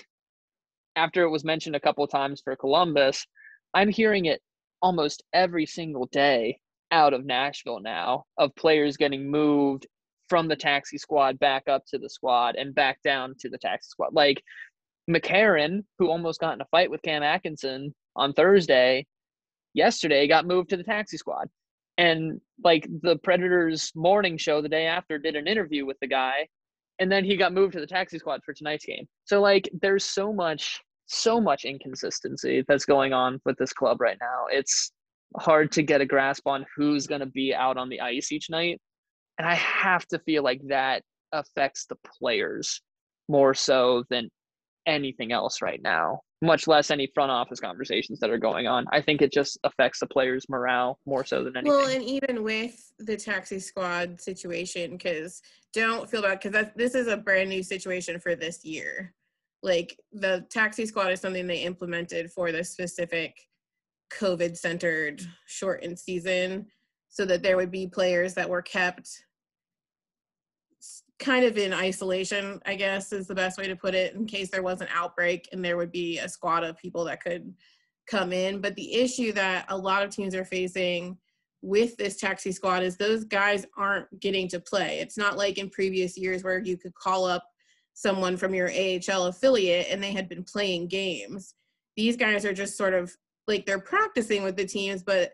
after it was mentioned a couple times for Columbus, I'm hearing it almost every single day out of Nashville now of players getting moved from the taxi squad back up to the squad and back down to the taxi squad. Like McCarron, who almost got in a fight with Cam Atkinson on Thursday, yesterday got moved to the taxi squad and like the predators morning show the day after did an interview with the guy and then he got moved to the taxi squad for tonight's game so like there's so much so much inconsistency that's going on with this club right now it's hard to get a grasp on who's going to be out on the ice each night and i have to feel like that affects the players more so than anything else right now much less any front office conversations that are going on. I think it just affects the players' morale more so than anything. Well, and even with the taxi squad situation, because don't feel bad, because this is a brand new situation for this year. Like the taxi squad is something they implemented for the specific COVID centered shortened season so that there would be players that were kept kind of in isolation, I guess is the best way to put it, in case there was an outbreak and there would be a squad of people that could come in. But the issue that a lot of teams are facing with this taxi squad is those guys aren't getting to play. It's not like in previous years where you could call up someone from your AHL affiliate and they had been playing games. These guys are just sort of like they're practicing with the teams, but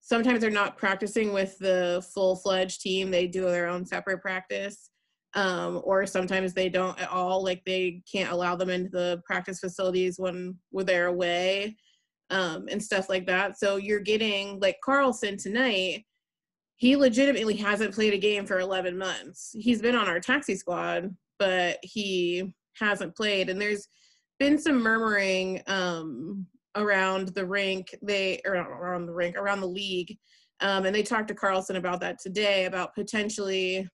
sometimes they're not practicing with the full fledged team. They do their own separate practice um, or sometimes they don't at all. Like they can't allow them into the practice facilities when when they're away um, and stuff like that. So you're getting like Carlsson tonight. He legitimately hasn't played a game for 11 months. He's been on our taxi squad, but he hasn't played. And there's been some murmuring um, around the rink. They or around the rink, around the league, um, and they talked to Carlsson about that today about potentially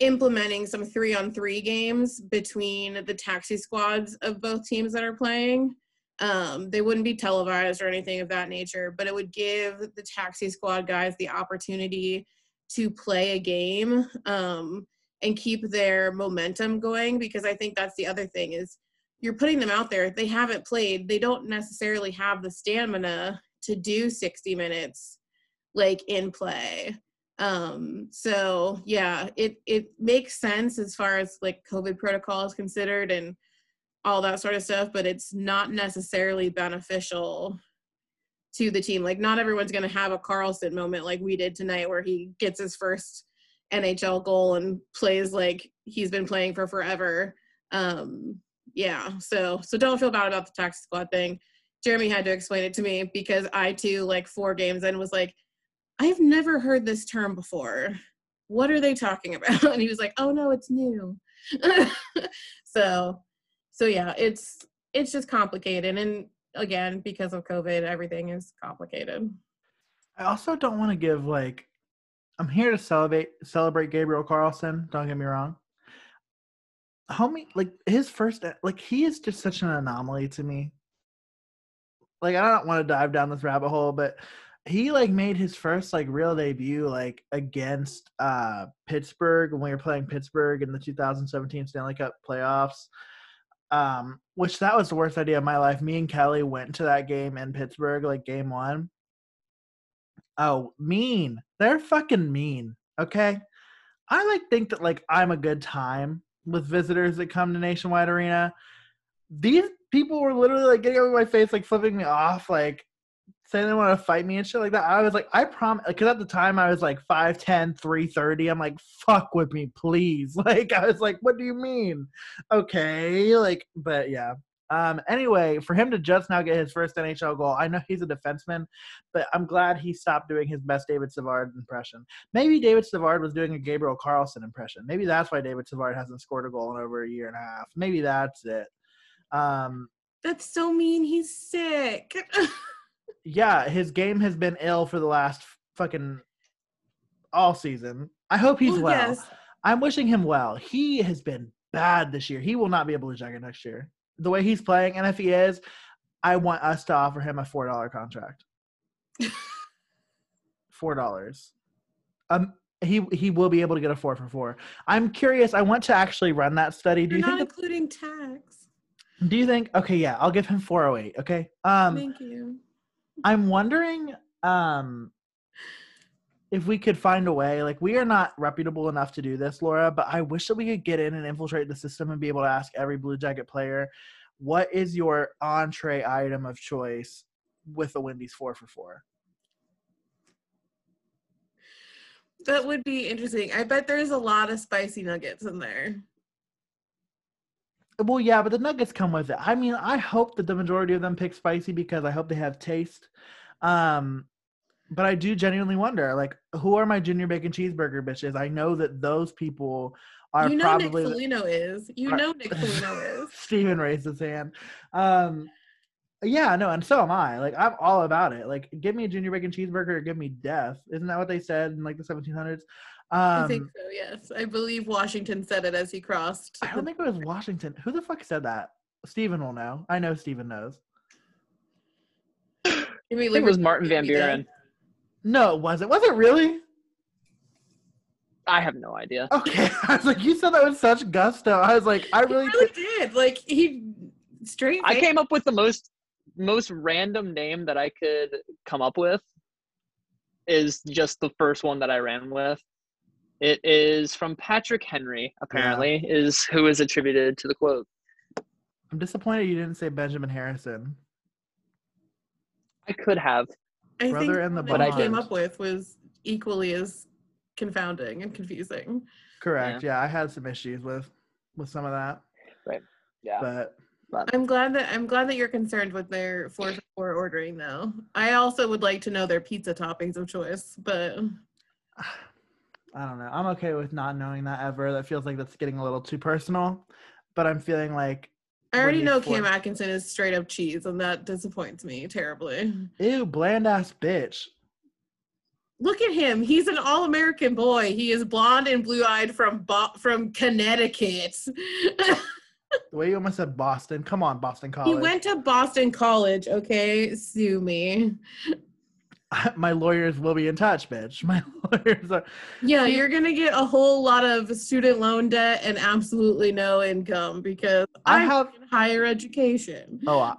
implementing some three on three games between the taxi squads of both teams that are playing. Um, they wouldn't be televised or anything of that nature, but it would give the taxi squad guys the opportunity to play a game um, and keep their momentum going because I think that's the other thing is you're putting them out there. They haven't played. They don't necessarily have the stamina to do 60 minutes like in play. Um, so yeah, it it makes sense as far as like COVID protocol is considered and all that sort of stuff, but it's not necessarily beneficial to the team. Like not everyone's going to have a Carlsson moment like we did tonight where he gets his first NHL goal and plays like he's been playing for forever. Um yeah, so so don't feel bad about the tax squad thing. Jeremy had to explain it to me because I too like four games and was like I've never heard this term before. What are they talking about? And he was like, "Oh no, it's new." so so yeah, it's it's just complicated and again, because of COVID, everything is complicated. I also don't want to give like I'm here to celebrate celebrate Gabriel Carlsson, don't get me wrong. Homie, like his first like he is just such an anomaly to me. Like I don't want to dive down this rabbit hole, but he like made his first like real debut like against uh Pittsburgh when we were playing Pittsburgh in the 2017 Stanley Cup playoffs. Um, which that was the worst idea of my life. Me and Kelly went to that game in Pittsburgh, like game one. Oh, mean. They're fucking mean. Okay. I like think that like I'm a good time with visitors that come to Nationwide Arena. These people were literally like getting over my face, like flipping me off, like saying they want to fight me and shit like that. I was like, I promise, because at the time I was like 5'10, 330. I'm like, fuck with me, please. Like, I was like, what do you mean? Okay. Like, but yeah. Um, anyway, for him to just now get his first NHL goal, I know he's a defenseman, but I'm glad he stopped doing his best David Savard impression. Maybe David Savard was doing a Gabriel Carlsson impression. Maybe that's why David Savard hasn't scored a goal in over a year and a half. Maybe that's it. Um, That's so mean. He's sick. yeah, his game has been ill for the last fucking all season. I hope he's Oh, well. yes. I'm wishing him well. He has been bad this year. He will not be a Blue Jacket next year. The way he's playing, and if he is, I want us to offer him a four dollar contract. four dollars. Um, he he will be able to get a four for four. I'm curious. I want to actually run that study. Do You're you not think? including tax. do you think? Okay, yeah, I'll give him four oh eight. Okay. Um, Thank you. I'm wondering um if we could find a way like we are not reputable enough to do this laura but i wish that we could get in and infiltrate the system and be able to ask every blue jacket player what is your entree item of choice with a wendy's four for four That would be interesting. I bet there's a lot of spicy nuggets in there. well yeah but the nuggets come with it i mean i hope that the majority of them pick spicy because i hope they have taste um but i do genuinely wonder like who are my junior bacon cheeseburger bitches i know that those people are you know probably Nick the- Foligno is. You Right. know Nick Foligno is. Steven raised his hand. Um, yeah, no, and so am I. Like, I'm all about it. Like, give me a junior bacon cheeseburger or give me death. Isn't that what they said in like the 1700s? Um, I think so. Yes, I believe Washington said it as he crossed. I don't think it was Washington. Who the fuck said that? Steven will know. I know Steven knows. Give me I think it was Martin Van give me. Buren. No, it wasn't. Was it really? I have no idea. Okay. I was like, you said that with such gusto. I was like, I He really. really did. Like he straight. I came up with the most most random name that I could come up with is just the first one that I ran with. It is from Patrick Henry, apparently, is who is attributed to the quote. I'm disappointed you didn't say Benjamin Harrison. I could have. I Brother think and the the one I came up with was equally as confounding and confusing. Correct. Yeah, I had some issues with with some of that, Right. Yeah. but I'm glad that I'm glad that you're concerned with their four for four ordering though. I also would like to know their pizza toppings of choice, but I don't know. I'm okay with not knowing that ever. That feels like that's getting a little too personal. But I'm feeling like I already know four. Cam Atkinson is straight up cheese, and that disappoints me terribly. Ew, bland ass bitch. Look at him. He's an all-American boy. He is blonde and blue-eyed from Bo- from Connecticut. The way you almost said Boston. Come on, Boston College. he went to Boston College, okay? Sue me. My lawyers will be in touch, bitch. My lawyers are. Yeah, you're going to get a whole lot of student loan debt and absolutely no income because I I have- higher education. Oh, uh,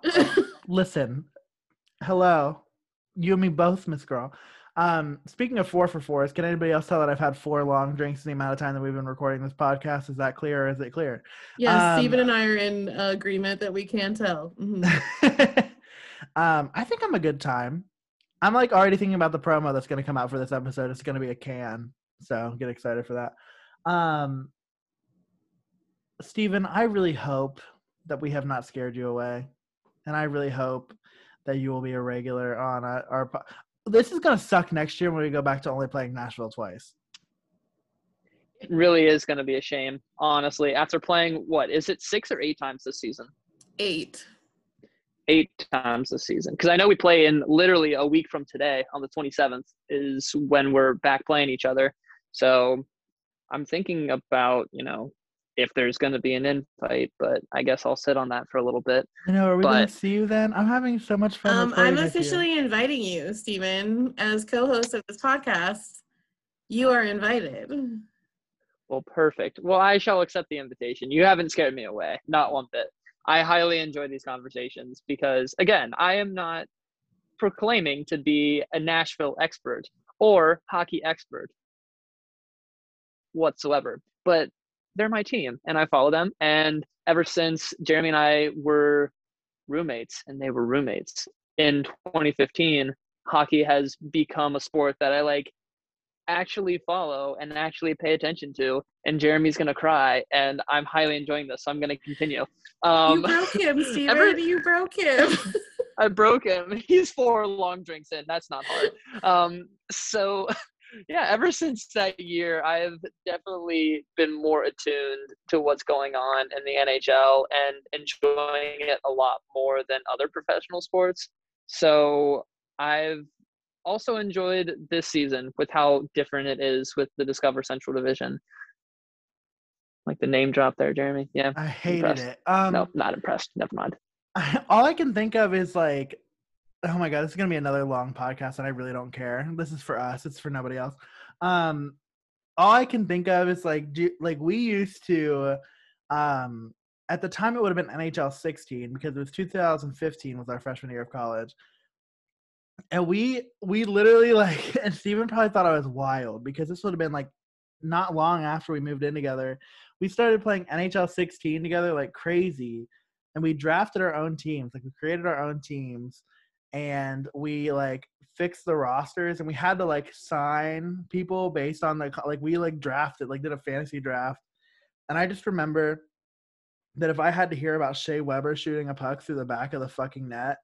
listen. Hello, you and me both, Miss Girl. Um, speaking of four for fours, can anybody else tell that I've had four long drinks in the amount of time that we've been recording this podcast? Is that clear or is it clear? Yes, Um, Stephen and I are in agreement that we can tell. Mhm. um, I think I'm a good time. I'm like already thinking about the promo that's going to come out for this episode. It's going to be a can, so get excited for that. Um, Steven, I really hope that we have not scared you away, and I really hope that you will be a regular on our. our po- this is going to suck next year when we go back to only playing Nashville twice. It really is going to be a shame, honestly. After playing what is it six or eight times this season? Eight. Eight times this season. Because I know we play in literally a week from today, on the 27th, is when we're back playing each other. So I'm thinking about you know if there's going to be an invite, but I guess I'll sit on that for a little bit. I know. Are we going to see you then? I'm having so much fun. Um, I'm with you. officially inviting you, Stephen, as co-host of this podcast. You are invited. Well, perfect. Well, I shall accept the invitation. You haven't scared me away, not one bit. I highly enjoy these conversations because, again, I am not proclaiming to be a Nashville expert or hockey expert whatsoever, but they're my team and I follow them. And ever since Jeremy and I were roommates, and they were roommates in 2015, hockey has become a sport that I like actually follow and actually pay attention to and jeremy's gonna cry and i'm highly enjoying this so i'm gonna continue. Um you broke him, ever- You broke him. i broke him. He's four long drinks in that's not hard. Um so yeah ever since that year i've definitely been more attuned to what's going on in the nhl and enjoying it a lot more than other professional sports. So i've also enjoyed this season with how different it is with the Discover Central Division. Like the name drop there, Jeremy. Yeah. I hated impressed. it. Um, no, not impressed. Never mind. all I can think of is like, oh my god, this is gonna be another long podcast, and I really don't care. This is for us. It's for nobody else. Um, all I can think of is like, do, like we used to, um, at the time it would have been NHL 16 because it was 2015 was our freshman year of college, and we we literally like, and Steven probably thought I was wild because this would have been like not long after we moved in together. We started playing NHL 16 together like crazy and we drafted our own teams like we created our own teams and we like fixed the rosters and we had to like sign people based on the like we like drafted like did a fantasy draft and i just remember that if i had to hear about Shea Weber shooting a puck through the back of the fucking net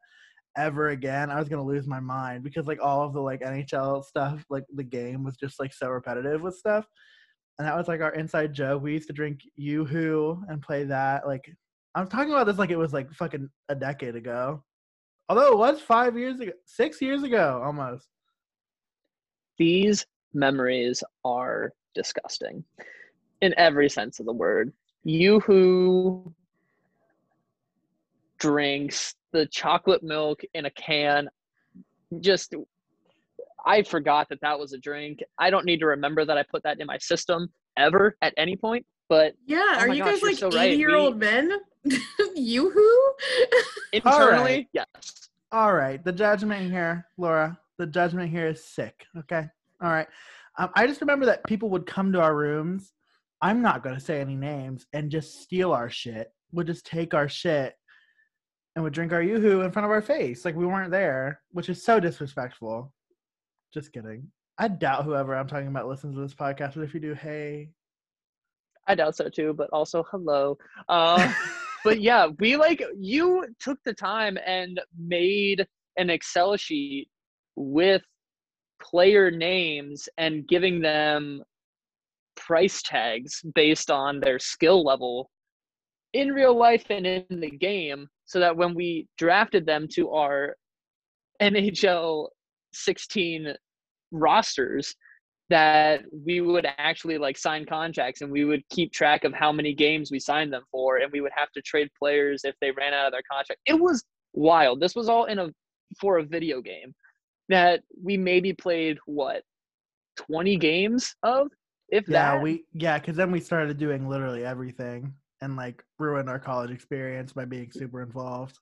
ever again i was to lose my mind because like all of the like nhl stuff like the game was just like so repetitive with stuff and that was like our inside joke we used to drink yoo-hoo and play that like I'm talking about this like it was like fucking a decade ago. Although it was five years ago, six years ago almost. These memories are disgusting in every sense of the word. You who drinks the chocolate milk in a can, just I forgot that that was a drink. I don't need to remember that I put that in my system ever at any point. But yeah, Oh are you gosh, guys like so right. 80 year old men? Yoo-hoo? internally, yes. All right, the judgment here, Laura. The judgment here is sick. Okay. All right. Um, I just remember that people would come to our rooms. I'm not going to say any names and just steal our shit. Would just take our shit and would drink our yoo-hoo in front of our face like we weren't there, which is so disrespectful. Just kidding. I doubt whoever I'm talking about listens to this podcast, but if you do, hey. I doubt so too, but also hello. Uh, but yeah, we like you took the time and made an Excel sheet with player names and giving them price tags based on their skill level in real life and in the game so that when we drafted them to our NHL 16 rosters that we would actually like sign contracts and we would keep track of how many games we signed them for and we would have to trade players if they ran out of their contract. It was wild. This was all in a for a video game that we maybe played what 20 games of if yeah, that we yeah, because then we started doing literally everything and like ruined our college experience by being super involved.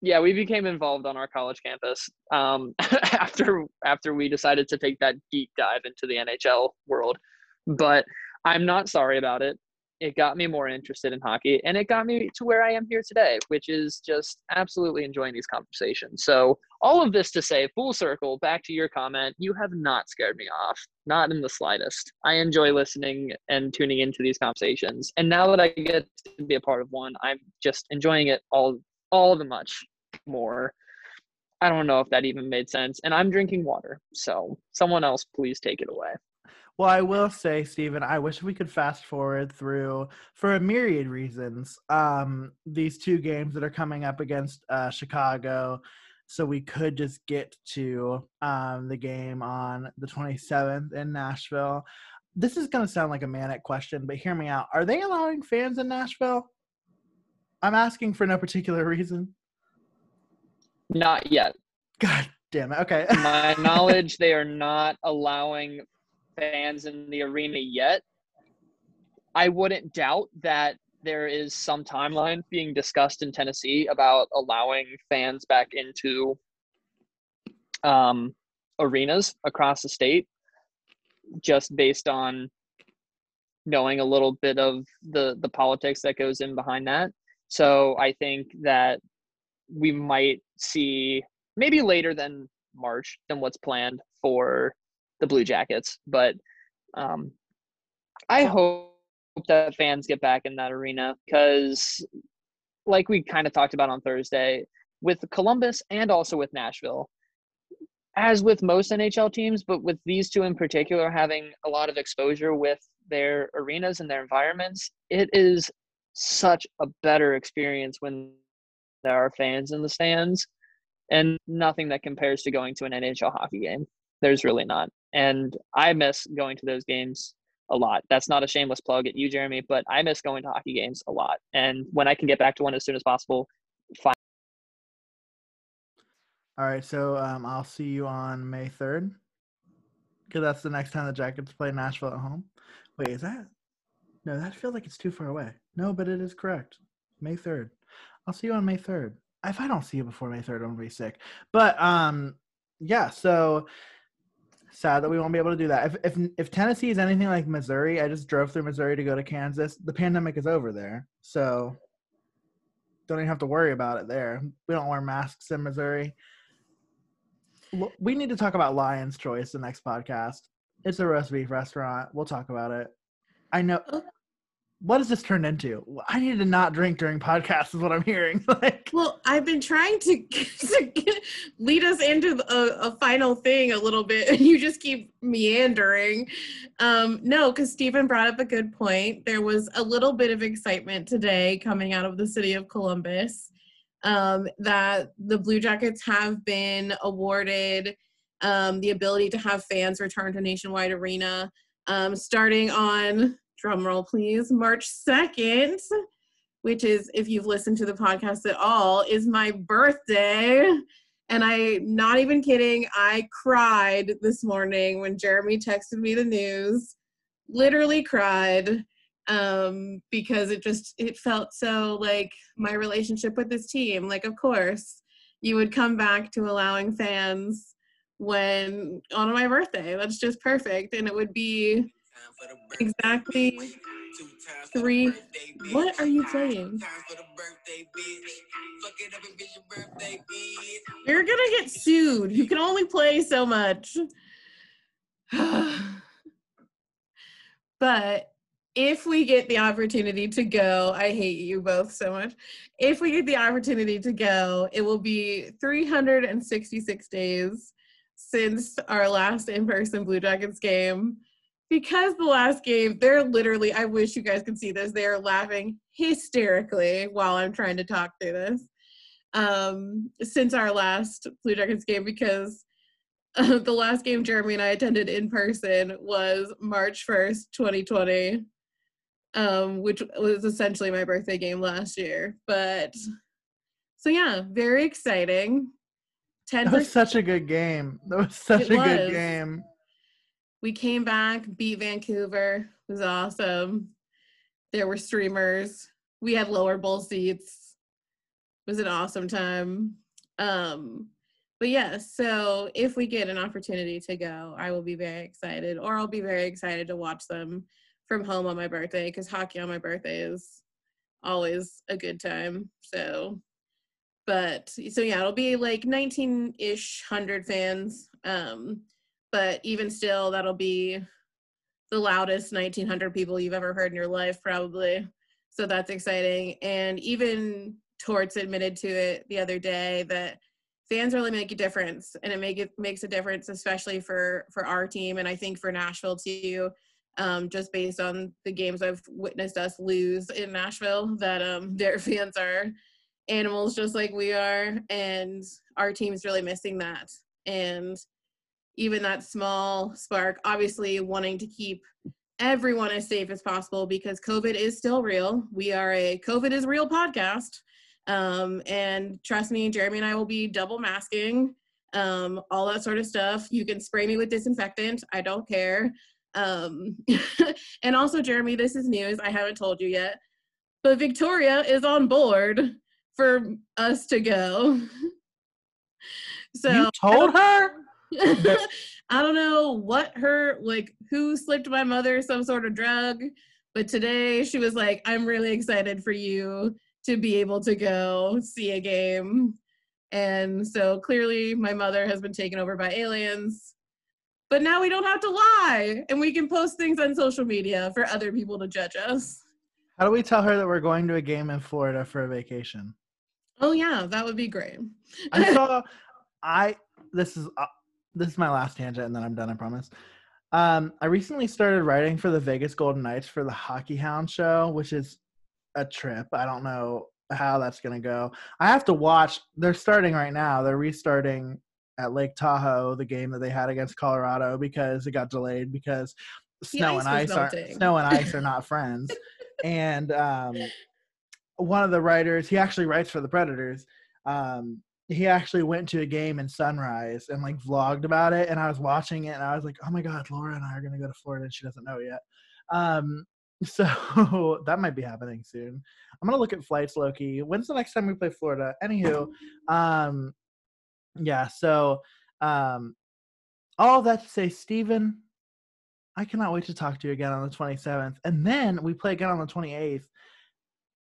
yeah we became involved on our college campus um, after after we decided to take that deep dive into the nhl world but i'm not sorry about it it got me more interested in hockey and it got me to where i am here today which is just absolutely enjoying these conversations so all of this to say full circle back to your comment you have not scared me off not in the slightest i enjoy listening and tuning into these conversations and now that i get to be a part of one i'm just enjoying it all all the much more. I don't know if that even made sense. And I'm drinking water. So someone else please take it away. Well, I will say, Stephen, I wish we could fast forward through for a myriad reasons. Um, these two games that are coming up against uh, Chicago, so we could just get to um, the game on the 27th in Nashville. This is going to sound like a manic question, but hear me out. Are they allowing fans in Nashville? I'm asking for no particular reason. Not yet. God damn it. Okay. My knowledge, they are not allowing fans in the arena yet. I wouldn't doubt that there is some timeline being discussed in Tennessee about allowing fans back into um, arenas across the state, just based on knowing a little bit of the the politics that goes in behind that. So I think that we might see maybe later than March than what's planned for the Blue Jackets. But um, I hope that fans get back in that arena because, like we kind of talked about on Thursday, with Columbus and also with Nashville, as with most NHL teams, but with these two in particular having a lot of exposure with their arenas and their environments, it is such a better experience when there are fans in the stands and nothing that compares to going to an NHL hockey game. There's really not. And I miss going to those games a lot. That's not a shameless plug at you, Jeremy, but I miss going to hockey games a lot. And when I can get back to one as soon as possible, fine. All right, so um, I'll see you on May 3rd because that's the next time the Jackets play Nashville at home. Wait, is that? No, that feels like it's too far away. No, but it is correct. May 3rd. I'll see you on May 3rd. If I don't see you before May 3rd, I'm gonna be sick. But um yeah, so sad that we won't be able to do that. If if if Tennessee is anything like Missouri, I just drove through Missouri to go to Kansas. The pandemic is over there. So don't even have to worry about it there. We don't wear masks in Missouri. We need to talk about Lion's Choice the next podcast. It's a roast beef restaurant. We'll talk about it. I know oh, what has this turned into? I need to not drink during podcasts, is what I'm hearing. like, Well, I've been trying to, to get, lead us into a, a final thing a little bit, and you just keep meandering. Um, no, because Stephen brought up a good point. There was a little bit of excitement today coming out of the city of Columbus um, that the Blue Jackets have been awarded um, the ability to have fans return to Nationwide Arena um, starting on drumroll please. March 2nd which is if you've listened to the podcast at all is my birthday. And i not even kidding i cried this morning when jeremy texted me the news. Literally cried um because it just it felt so like my relationship with this team. Like of course you would come back to allowing fans when on my birthday. That's just perfect. And it would be exactly three. What are you playing? You're gonna get sued. You can only play so much. but if we get the opportunity to go, I hate you both so much. If we get the opportunity to go, it will be 366 days since our last in person Blue Jackets game because the last game, they're literally, I wish you guys could see this. They're laughing hysterically while I'm trying to talk through this. Um, since our last Blue Jackets game, because uh, the last game Jeremy and I attended in person was March 1st, 2020, um, which was essentially my birthday game last year. But so, yeah, very exciting. 10 That was such a good game. That was such It a good game. We came back, beat Vancouver. It was awesome. There were streamers. We had lower bowl seats. It was an awesome time. Um, but yeah, so if we get an opportunity to go, I will be very excited, or I'll be very excited to watch them from home on my birthday because hockey on my birthday is always a good time. So, but so yeah, it'll be like 19 ish hundred fans. Um, but even still, that'll be the loudest 1900 people you've ever heard in your life, probably. So that's exciting. And even Torts admitted to it the other day that fans really make a difference, and it make it makes a difference, especially for for our team, and I think for Nashville too. Um, just based on the games I've witnessed us lose in Nashville, that um, their fans are animals just like we are, and our team's really missing that. And even that small spark, obviously wanting to keep everyone as safe as possible because COVID is still real. We are a COVID is real podcast. Um, and trust me, Jeremy and I will be double masking, um, all that sort of stuff. You can spray me with disinfectant. I don't care. Um, and also, Jeremy, this is news. I haven't told you yet, but Victoria is on board for us to go. So you told her? I don't know what her like who slipped my mother some sort of drug, but today she was like, I'm really excited for you to be able to go see a game. And so clearly my mother has been taken over by aliens. But now we don't have to lie and we can post things on social media for other people to judge us. How do we tell her that we're going to a game in Florida for a vacation? Oh yeah, that would be great. I saw. I this is uh, this is my last tangent, and then I'm done. I promise. Um, I recently started writing for the Vegas Golden Knights for the Hockey Hound show, which is a trip. I don't know how that's gonna go. I have to watch. They're starting right now. They're restarting at Lake Tahoe the game that they had against Colorado because it got delayed because snow and ice are snow and ice are not friends. and um, one of the writers, he actually writes for the Predators. Um, he actually went to a game in Sunrise and like vlogged about it, and I was watching it, and I was like, "Oh my god, Laura and I are gonna go to Florida, and she doesn't know yet." Um, so that might be happening soon. I'm gonna look at flights, Loki. When's the next time we play Florida? Anywho, um, yeah. So, um, all that to say, Steven, I cannot wait to talk to you again on the 27th, and then we play again on the 28th.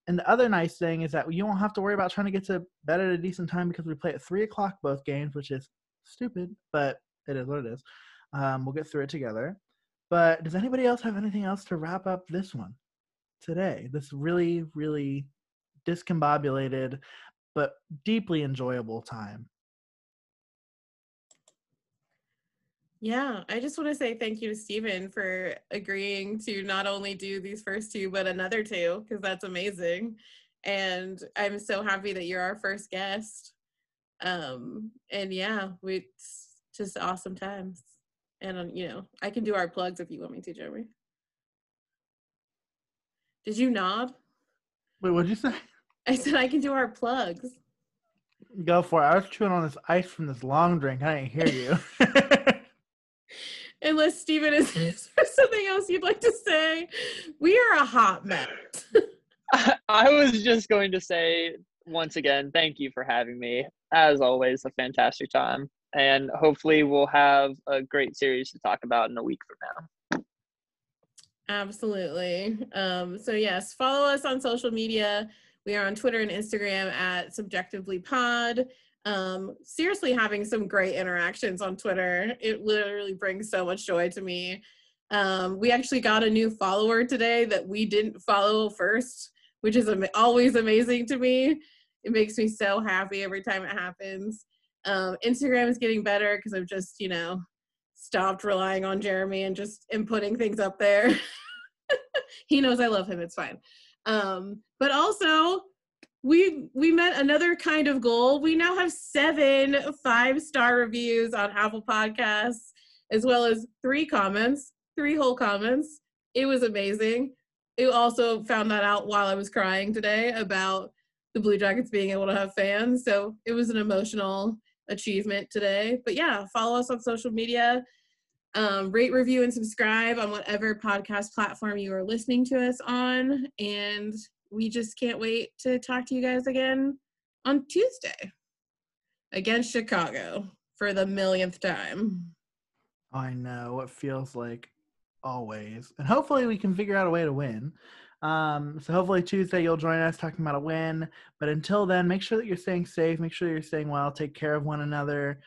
And the other nice thing is that you won't have to worry about trying to get to bed at a decent time because we play at three o'clock both games, which is stupid, but it is what it is. Um, we'll get through it together. But does anybody else have anything else to wrap up this one today? This really, really discombobulated but deeply enjoyable time. Yeah, I just want to say thank you to Stephen for agreeing to not only do these first two, but another two, because that's amazing. And I'm so happy that you're our first guest. Um, and yeah, we it's just awesome times. And um, you know, I can do our plugs if you want me to, Jeremy. Did you nod? Wait, what'd you say? I said I can do our plugs. Go for it. I was chewing on this ice from this long drink. I didn't hear you. Unless Stephen is is there something else you'd like to say. We are a hot mess. I was just going to say once again, thank you for having me. As always, a fantastic time. And hopefully, we'll have a great series to talk about in a week from now. Absolutely. Um, so yes, follow us on social media. We are on Twitter and Instagram at Subjectively Pod. Um, seriously, having some great interactions on Twitter. It literally brings so much joy to me. Um, we actually got a new follower today that we didn't follow first, which is am- always amazing to me. It makes me so happy every time it happens. Um, Instagram is getting better because I've just, you know, stopped relying on Jeremy and just inputting things up there. he knows I love him. It's fine. Um, but also, we we met another kind of goal. We now have seven five star reviews on Apple Podcasts, as well as three comments, three whole comments. It was amazing. It also found that out while I was crying today about the Blue Jackets being able to have fans. So it was an emotional achievement today. But yeah, follow us on social media. Um, rate, review, and subscribe on whatever podcast platform you are listening to us on. And we just can't wait to talk to you guys again on Tuesday against Chicago for the millionth time. I know it feels like always. And hopefully we can figure out a way to win. Um, so hopefully Tuesday you'll join us talking about a win. But until then, make sure that you're staying safe, make sure you're staying well, take care of one another.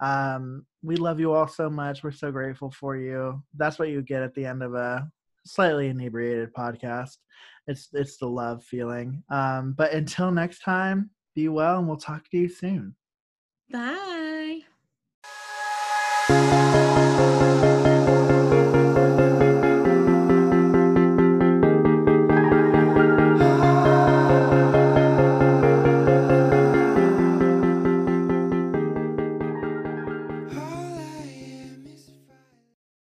Um, we love you all so much. We're so grateful for you. That's what you get at the end of a slightly inebriated podcast. It's it's the love feeling. Um, but until next time, be well and we'll talk to you soon. Bye.